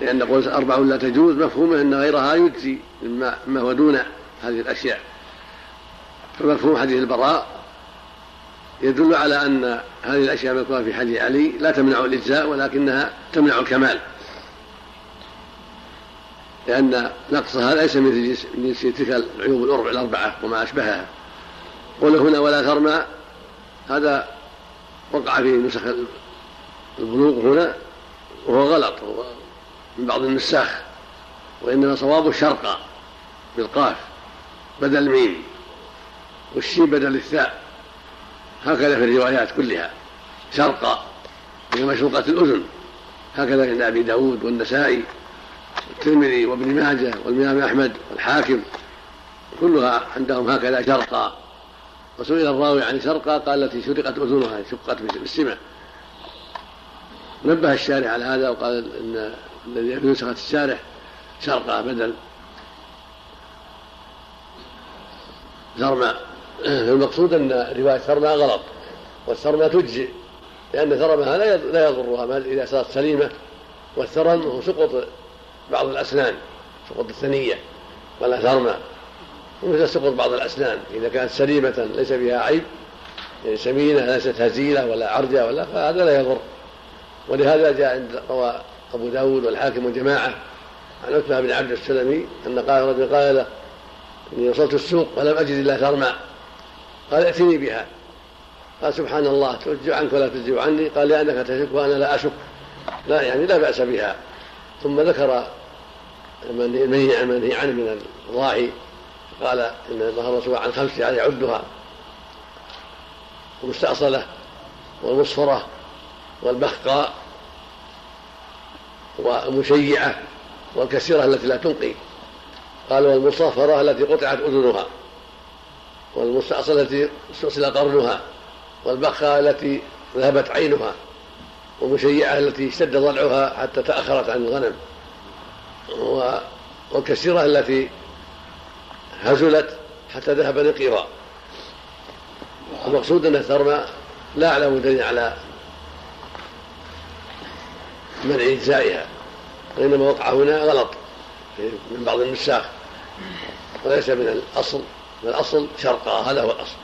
لأن قول أربع لا تجوز مفهومه أن غيرها يجزي مما هو دون هذه الأشياء. فمفهوم حديث البراء يدل على أن هذه الأشياء المذكورة في حديث علي لا تمنع الإجزاء ولكنها تمنع الكمال. لأن نقصها ليس من جنس تلك العيوب الأربعة وما أشبهها. قل هنا ولا ترمى هذا وقع في نسخ البلوغ هنا وهو غلط من بعض النساخ وإنما صواب شرقا بالقاف بدل الميم. والشين بدل الثاء. هكذا في الروايات كلها. شرقا هي مشروقة الأذن. هكذا عند أبي داود والنسائي والترمذي وابن ماجه والإمام أحمد والحاكم. كلها عندهم هكذا شرقا. وسئل الراوي عن شرقا قال التي شرقت أذنها شقت بالسمة نبه الشارع على هذا وقال إن الذي في نسخة الشارع شرقا بدل ثرمى المقصود أن رواية ثرمى غلط والثرمى تجزئ لأن ثرمها لا يضرها إذا صارت سليمة والثرم هو سقط بعض الأسنان سقط الثنية ولا ثرمى ومثل سقط بعض الأسنان؟ إذا كانت سليمة ليس فيها عيب يعني سمينة ليست هزيلة ولا عرجة ولا فهذا لا يضر. ولهذا جاء عند روى أبو داود والحاكم وجماعه عن عتبة بن عبد السلمي أن قال رجل قال له إني وصلت السوق ولم أجد إلا ثرما قال ائتني بها. قال سبحان الله توجه عنك ولا تجزي عني. قال لأنك تشك وأنا لا أشك. لا يعني لا بأس بها. ثم ذكر المنهي المنهي عنه من الراعي. قال إن ظهر الرسول عن خمس يعني يعدها. المستأصلة والمصفرة والبخقاء والمشيعة والكسيرة التي لا تنقي. قال والمصفرة التي قطعت أذنها. والمستأصلة التي استؤصل قرنها والبخاء التي ذهبت عينها والمشيعة التي اشتد ضلعها حتى تأخرت عن الغنم والكسيرة التي هزلت حتى ذهب نقيرا المقصود أن الثرمى لا أعلم دليل على منع إجزائها وإنما وقع هنا غلط من بعض النساخ وليس من الأصل. من الأصل شرقا هذا هو الأصل.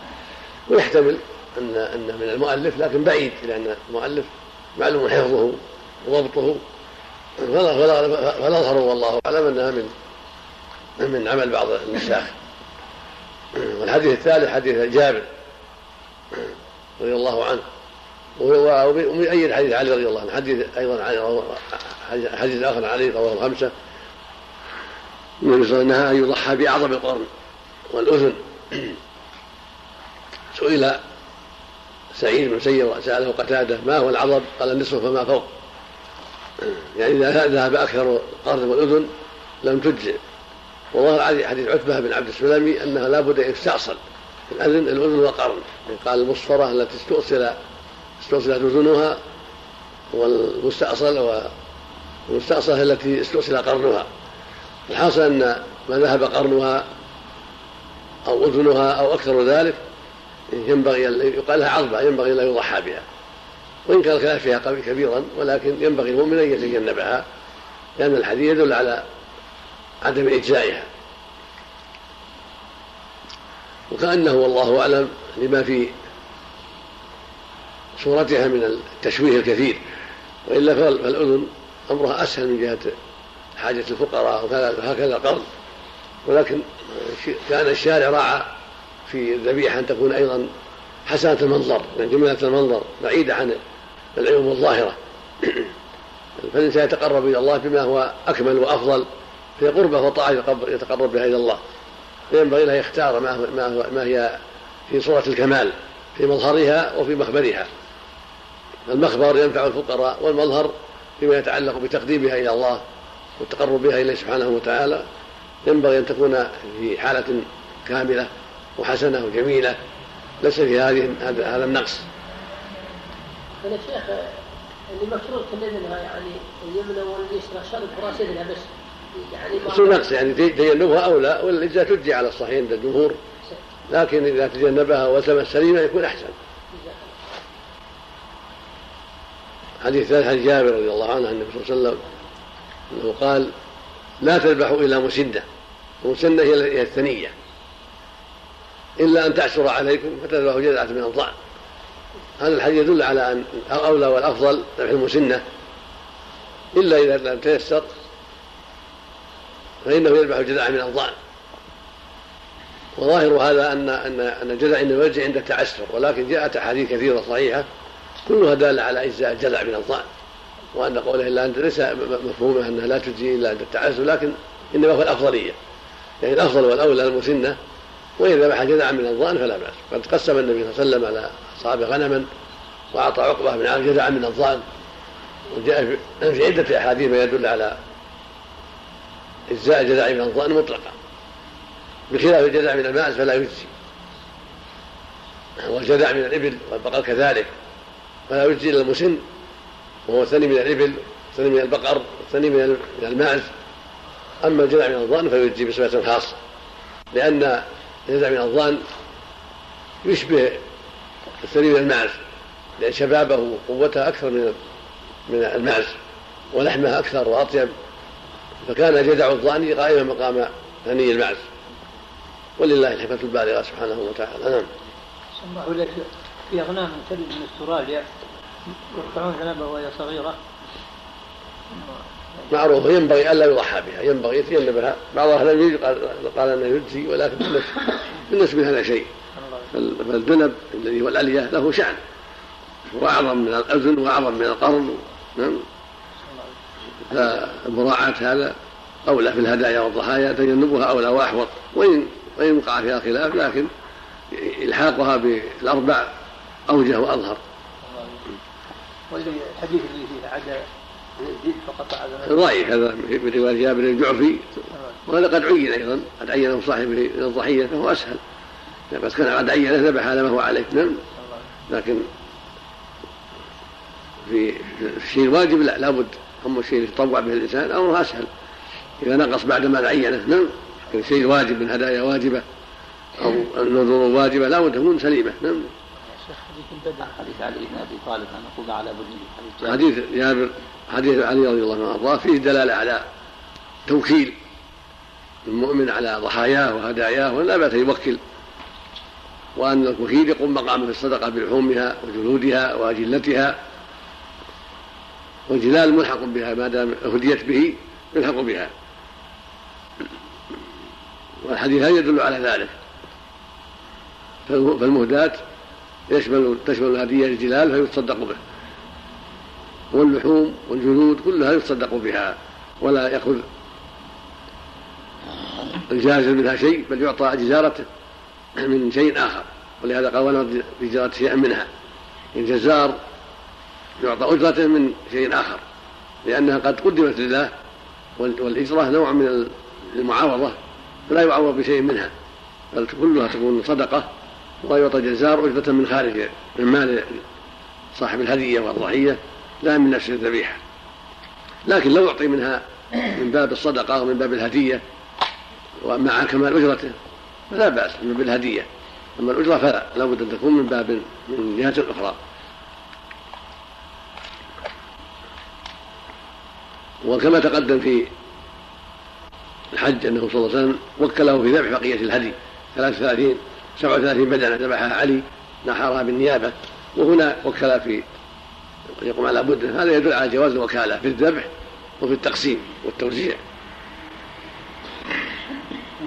ويحتمل أن أن من المؤلف لكن بعيد لأن المؤلف معلوم حفظه وضبطه. فنظهر والله أعلم أنها من من عمل بعض النساخ. والحديث الثالث حديث جابر رضي الله عنه. ومؤيد حديث علي رضي الله عنه. حديث أيضا حديث آخر علي رواه الخمسه النبي صلى الله عليه وسلم ان يضحى بأعظم القرن. والأذن. سئل سعيد بن سير ساله قتادة ما هو العضب؟ قال النصف فما فوق. يعني إذا ذهب أكثر القرن والاذن لم تجزئ. وظهر حديث عتبة بن عبد السلمي انها لابد أن يستأصل. الأذن الأذن والقرن قال المصفرة التي استؤصل استؤصلت أذنها والمستأصل والمستأصلة التي استؤصل قرنها. الحاصل أن ما ذهب قرنها أو أذنها أو أكثر ذلك ينبغي يقال لها عظبة ينبغي لا يضحى بها. وإن كان الخلاف فيها كبيرا ولكن ينبغي المؤمن أن يتجنبها لأن الحديث يدل على عدم إجزائها. وكأنه والله أعلم لما في صورتها من التشويه الكثير. وإلا فالأذن أمرها أسهل من جهة حاجة الفقراء وهكذا القرض. ولكن كان الشارع راعى في الذبيحه أن تكون أيضا حسنة المنظر يعني جميله المنظر بعيدة عن العيوب الظاهرة. فالانسان يتقرب إلى الله بما هو أكمل وأفضل في قربة وطاعة يتقرب بها إلى الله. فينبغي له يختار ما, هو ما, هو ما هي في صورة الكمال في مظهرها وفي مخبرها. المخبر ينفع الفقراء والمظهر فيما يتعلق بتقديمها إلى الله والتقرب بها إليه سبحانه وتعالى. ينبغي أن تكون في حالة كاملة وحسنة وجميلة. ليس في هذه هذا النقص. أنا شيخ اللي مشروط الإذن يعني اليمنى واليسرى شرط راس بس يعني نقص يعني تجنبها أو لا والاجزاء تجزي على الصحيح عند الجمهور. لكن إذا تجنبها وتم سليما يكون أحسن. حديث ثالث عن جابر رضي الله عنه عن النبي صلى الله عليه وسلم أنه قال لا تذبحوا إلى مسنة. المسنة هي الثنية. إلا أن تعسر عليكم فتذبحوا جذعة من الضأن هذا الحديث يدل على أن الأولى والأفضل ذبح المسنة. إلا إذا لم تيسر فإنه يذبح جذعة من الضأن وظاهر هذا أن أن أن الجذع إنما يرجع عند التعسر ولكن جاءت أحاديث كثيرة صحيحة كلها دالة على أجزاء الجذع من الضأن وأن قوله إلا أنت ليس مفهومه أنها لا تجزي إلا عند التعسر لكن إنما هو الأفضلية. يعني الأفضل والأولى المسنة وإذا ذبح جذعا من الضأن فلا بأس. قد قسم النبي صلى الله عليه وسلم على أصحابه غنما وأعطى عقبة بن عامر جذعا من الضأن وجاء في عدة أحاديث ما يدل على إجزاء الجذع من الضأن مطلقا. بخلاف الجذع من الماعز فلا يجزي. والجذع من الإبل والبقر كذلك فلا يجزي إلا المسن وهو الثاني من الإبل الثاني من البقر الثاني من الماعز أما الجذع من الضأن فيجزي بصفة خاصة لأن الجذع من الضأن يشبه الثاني من الماعز لأن شبابه وقوته أكثر من من الماعز ولحمه أكثر وأطيب فكان جذع الضأن قائما مقام ثني الماعز ولله الحكمة البالغة سبحانه وتعالى. نعم. في أغنام تلد من استراليا يقطعون ذنبها وهي صغيرة. معروف ينبغي ألا يضحى بها ينبغي يتجنب لها بعض أهل العلم قال, أنه يجزي ولكن بالنسبة هذا شيء. فالذنب الذي هو الألية له شأن. واعظم من الأذن واعظم من القرن. نعم. فمراعاة هذا أولى في الهدايا والضحايا تجنبها أولى وأحوط. وإن وإن وقع فيها خلاف لكن إلحاقها بالأربع أوجه وأظهر. والحديث اللي فيه عدا فقط ضعيف هذا من رواية جابر الجعفي؟ وهذا قد عين أيضا قد عينه صاحب الضحية فهو أسهل. بس كان قد عينه ذبح على ما هو عليه. نعم. لكن في الشيء الواجب لا لابد أما الشيء يتطوع به الإنسان أمره أسهل. إذا نقص بعد ما عينه. نعم. الشيء الواجب من هدايا واجبة أو النذور واجبة لا بد تكون سليمة. نعم. حديث علي بن أبي طالب ان نقول على بني حديث جابر حديث علي رضي الله عنه وارضاه فيه دلالة على توكيل المؤمن على ضحاياه وهداياه ولا بأس يوكل وأن الوكيل يقوم مقامه في الصدقة بلحومها وجلودها وأجلتها والجلال ملحق بها ما دام هديت به يلحق بها. والحديث هذا يدل على ذلك. فالمهداة يشمل تشمل الهدية الجلال فيتصدق به. واللحوم والجلود كلها يتصدق بها ولا يأخذ الجازر منها شيء بل يعطى جزارته من شيء آخر. ولهذا قال ولا بجزارة شيئا منها. الجزار يعطى أجرته من شيء آخر لأنها قد قدمت لله والإجرة نوع من المعاوضة فلا يعوض بشيء منها بل كلها تكون صدقة ويعطى جزار أجرة من خارج من مال صاحب الهدية والضحية لا من نفس الذبيحة. لكن لو يعطي منها من باب الصدقة أو من باب الهدية ومع كمال أجرته فلا بأس من باب الهدية. أما الأجرة فلا لابد أن تكون من باب من جهة أخرى. وكما تقدم في الحج أنه صلى الله عليه وسلم وكله في ذبح بقية الهدي 33 37 بدنة ذبحها علي نحرها بالنيابة وهنا وكل في يقوم على بد هذا يدل على جواز الوكالة في الذبح وفي التقسيم والتوزيع.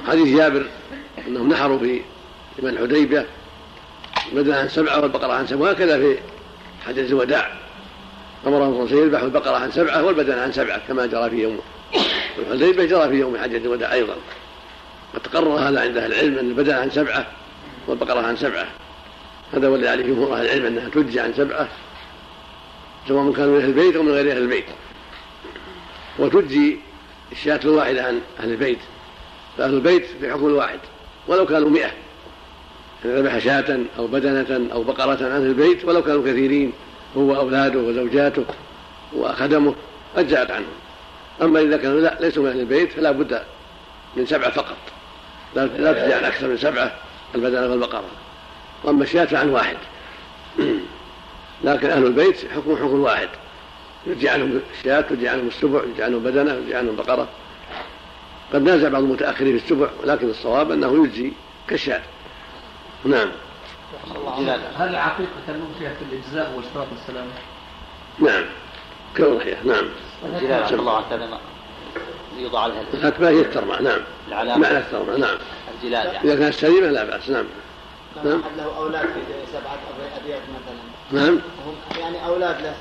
حديث جابر أنهم نحروا في من الحديبية بدنا عن سبعه والبقرة عن سبعه وهكذا في حجه الوداع. عليه وسلم يذبحوا البقرة عن سبعه والبدن عن سبعه كما جرى في يوم الحديبية جرى في يوم حجة الوداع أيضا. قد تقرر هذا عند أهل العلم أن البدن عن سبعة والبقرة عن سبعة. هذا ولي عليه جمهور أهل العلم أنها تجزي عن سبعة. سواء كانوا من أهل البيت أو من غير أهل البيت. وتجزي الشاة الواحدة عن أهل البيت. فأهل البيت في حكم الواحد ولو كانوا مئة. إذا ذبح شاة أو بدنة أو بقرة عن أهل البيت ولو كانوا كثيرين. هو وأولاده وزوجاته وخدمه أجزأت عنهم أما إذا كانوا لا ليسوا من أهل البيت فلا بد من سبعة فقط. لا لا تجزي عن أكثر من سبعة البدنة والبقرة. وأما الشاة فعن واحد. لكن أهل البيت حكم حكم واحد. يجي عنهم الشاة ويجي عنهم السبع يجي عنهم بدنة ويجي عنهم بقرة. قد نازع بعض المتأخرين في السبع ولكن الصواب أنه يجزي كالشاة. نعم. هل عقيقة فيها في الإجزاء واشتراط السلامة؟ نعم. كالأضحية نعم. الجلالة الله عنك يوضع عليها الأكبر هي الترمى نعم. العلامة. معنى الترمى نعم. الجلال يعني إذا كانت سليمة لا بأس. نعم. نعم. له أولاد في سبعة أبيات مثلا. نعم. يعني أولاد له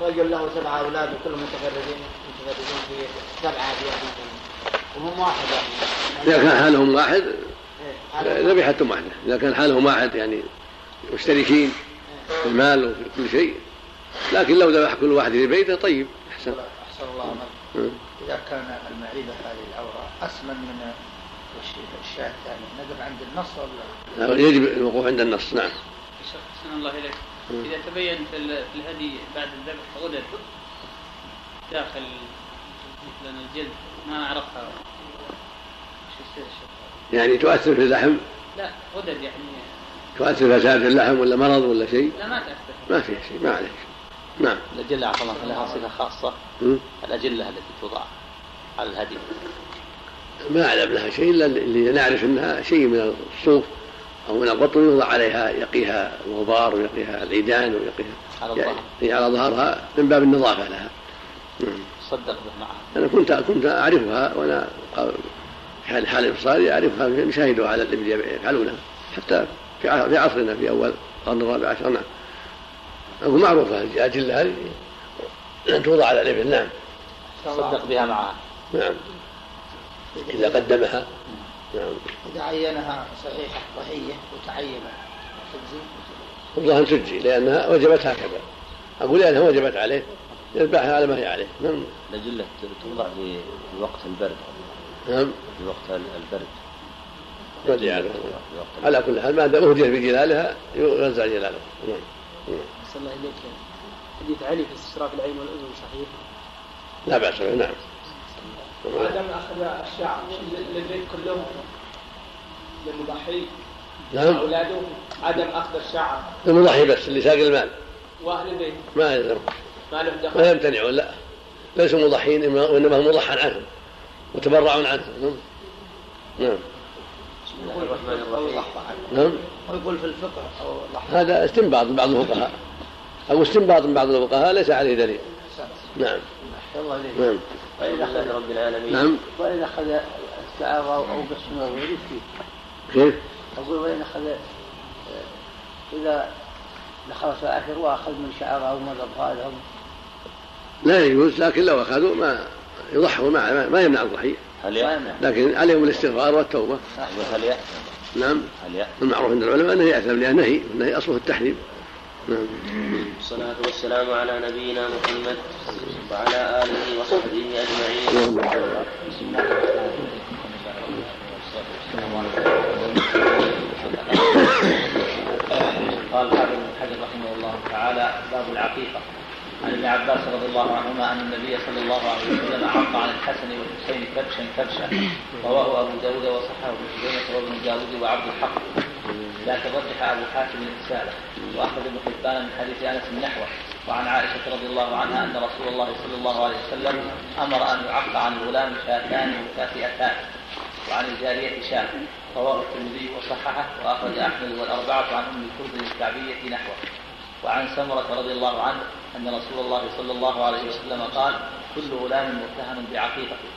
رجل له سبعة أولاد وكلهم متفردين متفردين في سبعة أبيات مثلا. وهم واحد يعني. إذا كان حالهم واحد ذبيحتهم واحدة إذا كان حالهم واحد يعني مشتركين في المال وفي كل شيء. لكن لو ذبح كل واحد في بيته طيب أحسن. أحسن الله عمل إذا كان المعيبة هذه العورة أسمن من الشاة الثانية نقف عند النص ولا؟ يجب الوقوف عند النص نعم. أحسن الله إليك. إذا تبين في الهدي بعد الذبح غدد داخل مثلا الجلد. ما نعرفها شو يصير يعني تؤثر في اللحم؟ لا غدد يعني. تؤثر فساد في اللحم ولا مرض ولا شيء؟ لا ما تأثر ما فيها شيء ما عليك. نعم. الأجلة عفوا لها صفة خاصة. الأجلة التي توضع على الهدي. ما أعلم لها شيء إلا اللي نعرف أنها شيء من الصوف. أو من القطن يوضع عليها يقيها الغبار ويقيها العيدان ويقيها على الظهر. يعني على ظهرها من باب النظافة لها. صدق به معها أنا كنت كنت أعرفها وأنا في حال إبصاري أعرفها نشاهدها على الإبل يفعلونها. حتى في عصرنا في أول القرن الرابع عشر. نعم. أقول معروفة الأجلة هذه. أن توضع على الإبل. نعم. صدق بها معها نعم. إذا قدمها. نعم إذا عينها صحيحة ضحية وتعينها تجزي؟ الظاهر تجزي لأنها وجبت هكذا. أقول لأنها وجبت عليه يذبحها على ما هي عليه. نعم. الأجلة توضع في وقت البرد. نعم. في وقت البرد. ما ادري على كل حال ما دام اهديت بجلالها ينزع جلاله نعم. صلى الله إليك. حديث علي في استشراف العين والأذن صحيح؟ لا بأس به نعم. عدم أخذ الشعر. للبيت كلهم للمضحي نعم. أولاده عدم أخذ الشعر. المضحي بس اللي ساق المال. وأهل البيت. ما يلزم ما له دخل. ما يمتنعون لا. ليسوا مضحين وإنما هم مضحى عنهم. متبرع عنهم. نعم. نعم. نعم. ويقول في الفقه أو هذا استنباط من بعض الفقهاء. أو استنباط من بعض الفقهاء ليس عليه دليل. نعم. نعم. وإذا أخذ رب العالمين. نعم. وإذا أخذ الشعر أو قسم الغريب فيه كيف؟ أقول وإن أخذ إذا دخل الآخر وأخذ من شعره أو من أطفالهم لا يجوز لكن لو أخذوا ما يضحوا ما ما يمنع الضحية. هل لكن عليهم الاستغفار والتوبة. هل يأثم؟ نعم. هل يأثم؟ المعروف عند العلماء أنه يأثم لأنه نهي والنهي أصله التحريم. والصلاة والسلام على نبينا محمد وعلى آله وصحبه أجمعين. قال حافظ بن حجر رحمه الله تعالى باب العقيقة. عن ابن عباس رضي الله عنهما أن النبي صلى الله عليه وسلم عق عن الحسن والحسين كبشا كبشا رواه أبو داود وصححه ابن خزيمه وابن داود وعبد الحق. لكن رجح أبو حاتم الرساله واخرج ابن حبان من حديث أنس نحوه. وعن عائشة رضي الله عنها أن رسول الله صلى الله عليه وسلم أمر أن يعق عن الغلام شاتان مكافئتان وعن الجارية شاة. رواه الترمذي وصححه. وأخرج أحمد والأربعة عن أم الكرد الكعبية نحوه. وعن سمرة رضي الله عنه أن رسول الله صلى الله عليه وسلم قال كل غلام متهم بعقيقته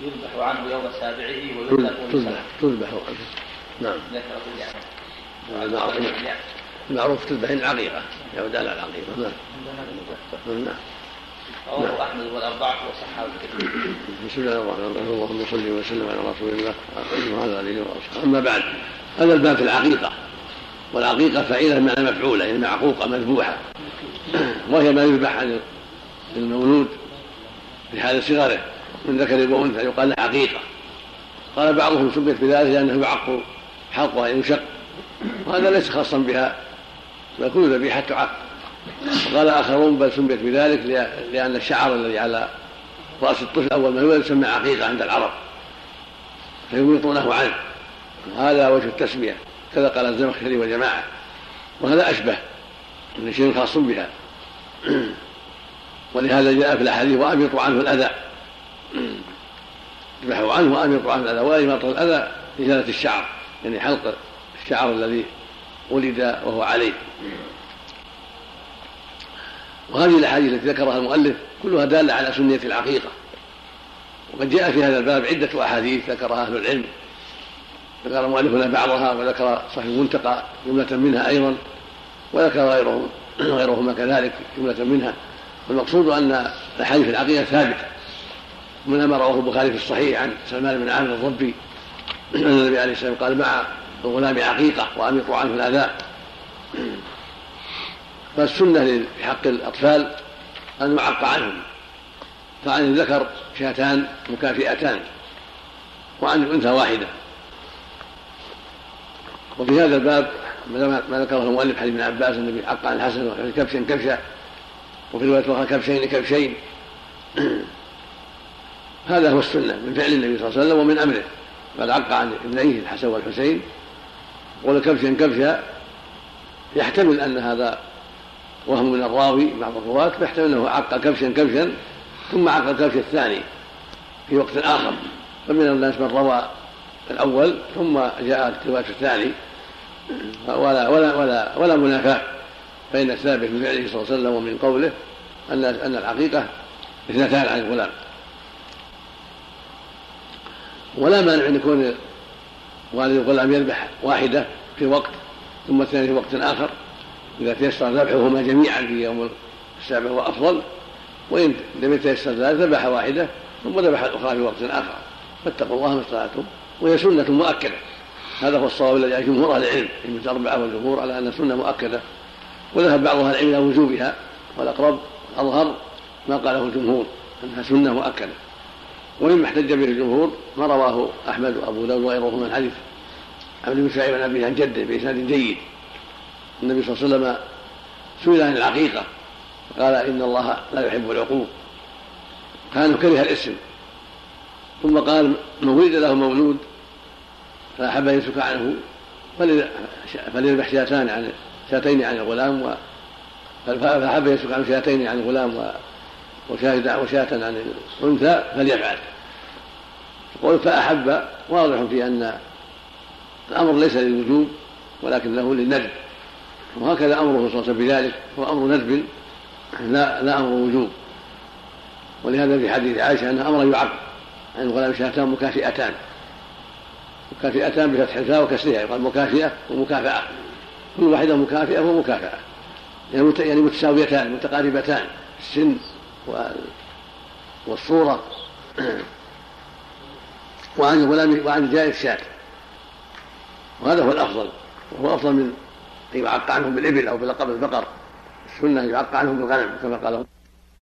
يذبح عنه يوم سابعه ويذبح تذبح نعم. المعروف المعروف تذبح العقيقة. يعود على العقيقة. نعم. نعم. رواه أحمد والأربعة وصححه الترمذي. بسم الله الرحمن الرحيم. اللهم صل وسلم على رسول الله وعلى آله وأصحابه. أما بعد هذا الباب في العقيقة. والعقيقة فعيله بمعنى مفعوله يعني معقوقة مذبوحة. وهي ما يذبح عن المولود في حال صغره من ذكر وانثى يقال له عقيقة. قال بعضهم سميت بذلك لأنه يعق حلقها ينشق. وهذا ليس خاصا بها. بل كل ذبيحه تعق. وقال آخرون بل سميت بذلك لأن الشعر الذي على رأس الطفل اول ما يولد يسمى عقيقة عند العرب. فيميطونه عنه. وهذا وجه التسمية. كذا قال الزمخشري وجماعة وهذا أشبه. من شيء خاص بها. ولهذا جاء في الأحاديث وأمطوا عنه الأذى. اذبحوا عنه وأمطوا عنه الأذى. يمطر الأذى إزالة الشعر. يعني حلق الشعر الذي ولد وهو عليه. وهذه الأحاديث التي ذكرها المؤلف كلها دالة على سنية العقيقة. وقد جاء في هذا الباب عدة أحاديث ذكرها أهل العلم. ذكر مؤلفنا بعضها وذكر صاحب المنتقى جملة منها أيضا وذكر غيرهم غيرهما كذلك جملة منها. والمقصود أن الأحاديث العقيقة ثابتة. من ما رواه البخاري في الصحيح عن سلمان بن عامر الضبي أن النبي عليه الصلاه والسلام قال مع الغلام عقيقة وامطوا عنه الاذى فالسنه في حق الأطفال أن يعق عنهم فعن الذكر شاتان مكافئتان وعن الأنثى واحدة. وفي هذا الباب ما ذكره المؤلف حديث ابن عباس النبي حق عن الحسن وفي كبش كبشا وفي رواية أخرى كبشين كبشين هذا هو السنة من فعل النبي صلى الله عليه وسلم ومن أمره. قد عق عن ابنيه الحسن والحسين قول كبشا كبشا يحتمل أن هذا وهم من الراوي بعض الرواة فيحتمل أنه عق كبشا كبشا ثم عق الكبش الثاني في وقت آخر. فمن الناس من روى الأول ثم جاء الروايه الثاني. ولا ولا ولا ولا منافاة فان الثابت من فعله صلى الله عليه وسلم ومن قوله أن أن العقيقه اثنتان عن الغلام. ولا مانع أن يكون والد الغلام يذبح واحدة في وقت ثم الثاني في وقت آخر. إذا تيسر ذبحهما جميعا في يوم السابع هو أفضل. وإن لم يتيسر ذلك ذبح واحدة ثم ذبح الأخرى في وقت آخر. فاتقوا الله ما استطعتم وهي سنة مؤكدة. هذا هو الصواب الذي جمهور أهل العلم. ابن الاربعه والجمهور على أن سنه مؤكدة. وذهب بعض أهل العلم إلى وجوبها. والأقرب اظهر ما قاله الجمهور أنها سنة مؤكدة. ومما احتج به الجمهور ما رواه أحمد وأبو داود وغيرهم من حديث عبد بن سعيد عن أبيه عن جده بإسناد جيد. النبي صلى الله عليه وسلم سئل عن العقيقة قال إن الله لا يحب العقوق. كان كره الاسم. ثم قال من ولد له مولود فأحب أن يسك عنه فليذبح شاتان عن شاتين عن الغلام فأحب أن يسك عنه شاتين عن الغلام وشاة عن الأنثى فليفعل. يقول فأحب واضح في أن الأمر ليس للوجوب ولكنه للندب. وهكذا أمره صلى الله عليه وسلم بذلك هو أمر ندب لا لا أمر وجوب. ولهذا في حديث عائشة انها أمر يعق عن الغلام شاتان مكافئتان. مكافئتان بفتح الفاء وكسرها يقال مكافئة ومكافأة. كل واحدة مكافئة ومكافأة. يعني متساويتان متقاربتان السن. والصورة. وعن الغلام وعن الجائر الشاة وهذا هو الأفضل. وهو أفضل من أن يعق عنهم بالإبل أو بلقب البقر. السنة يعق عنهم بالغنم كما قال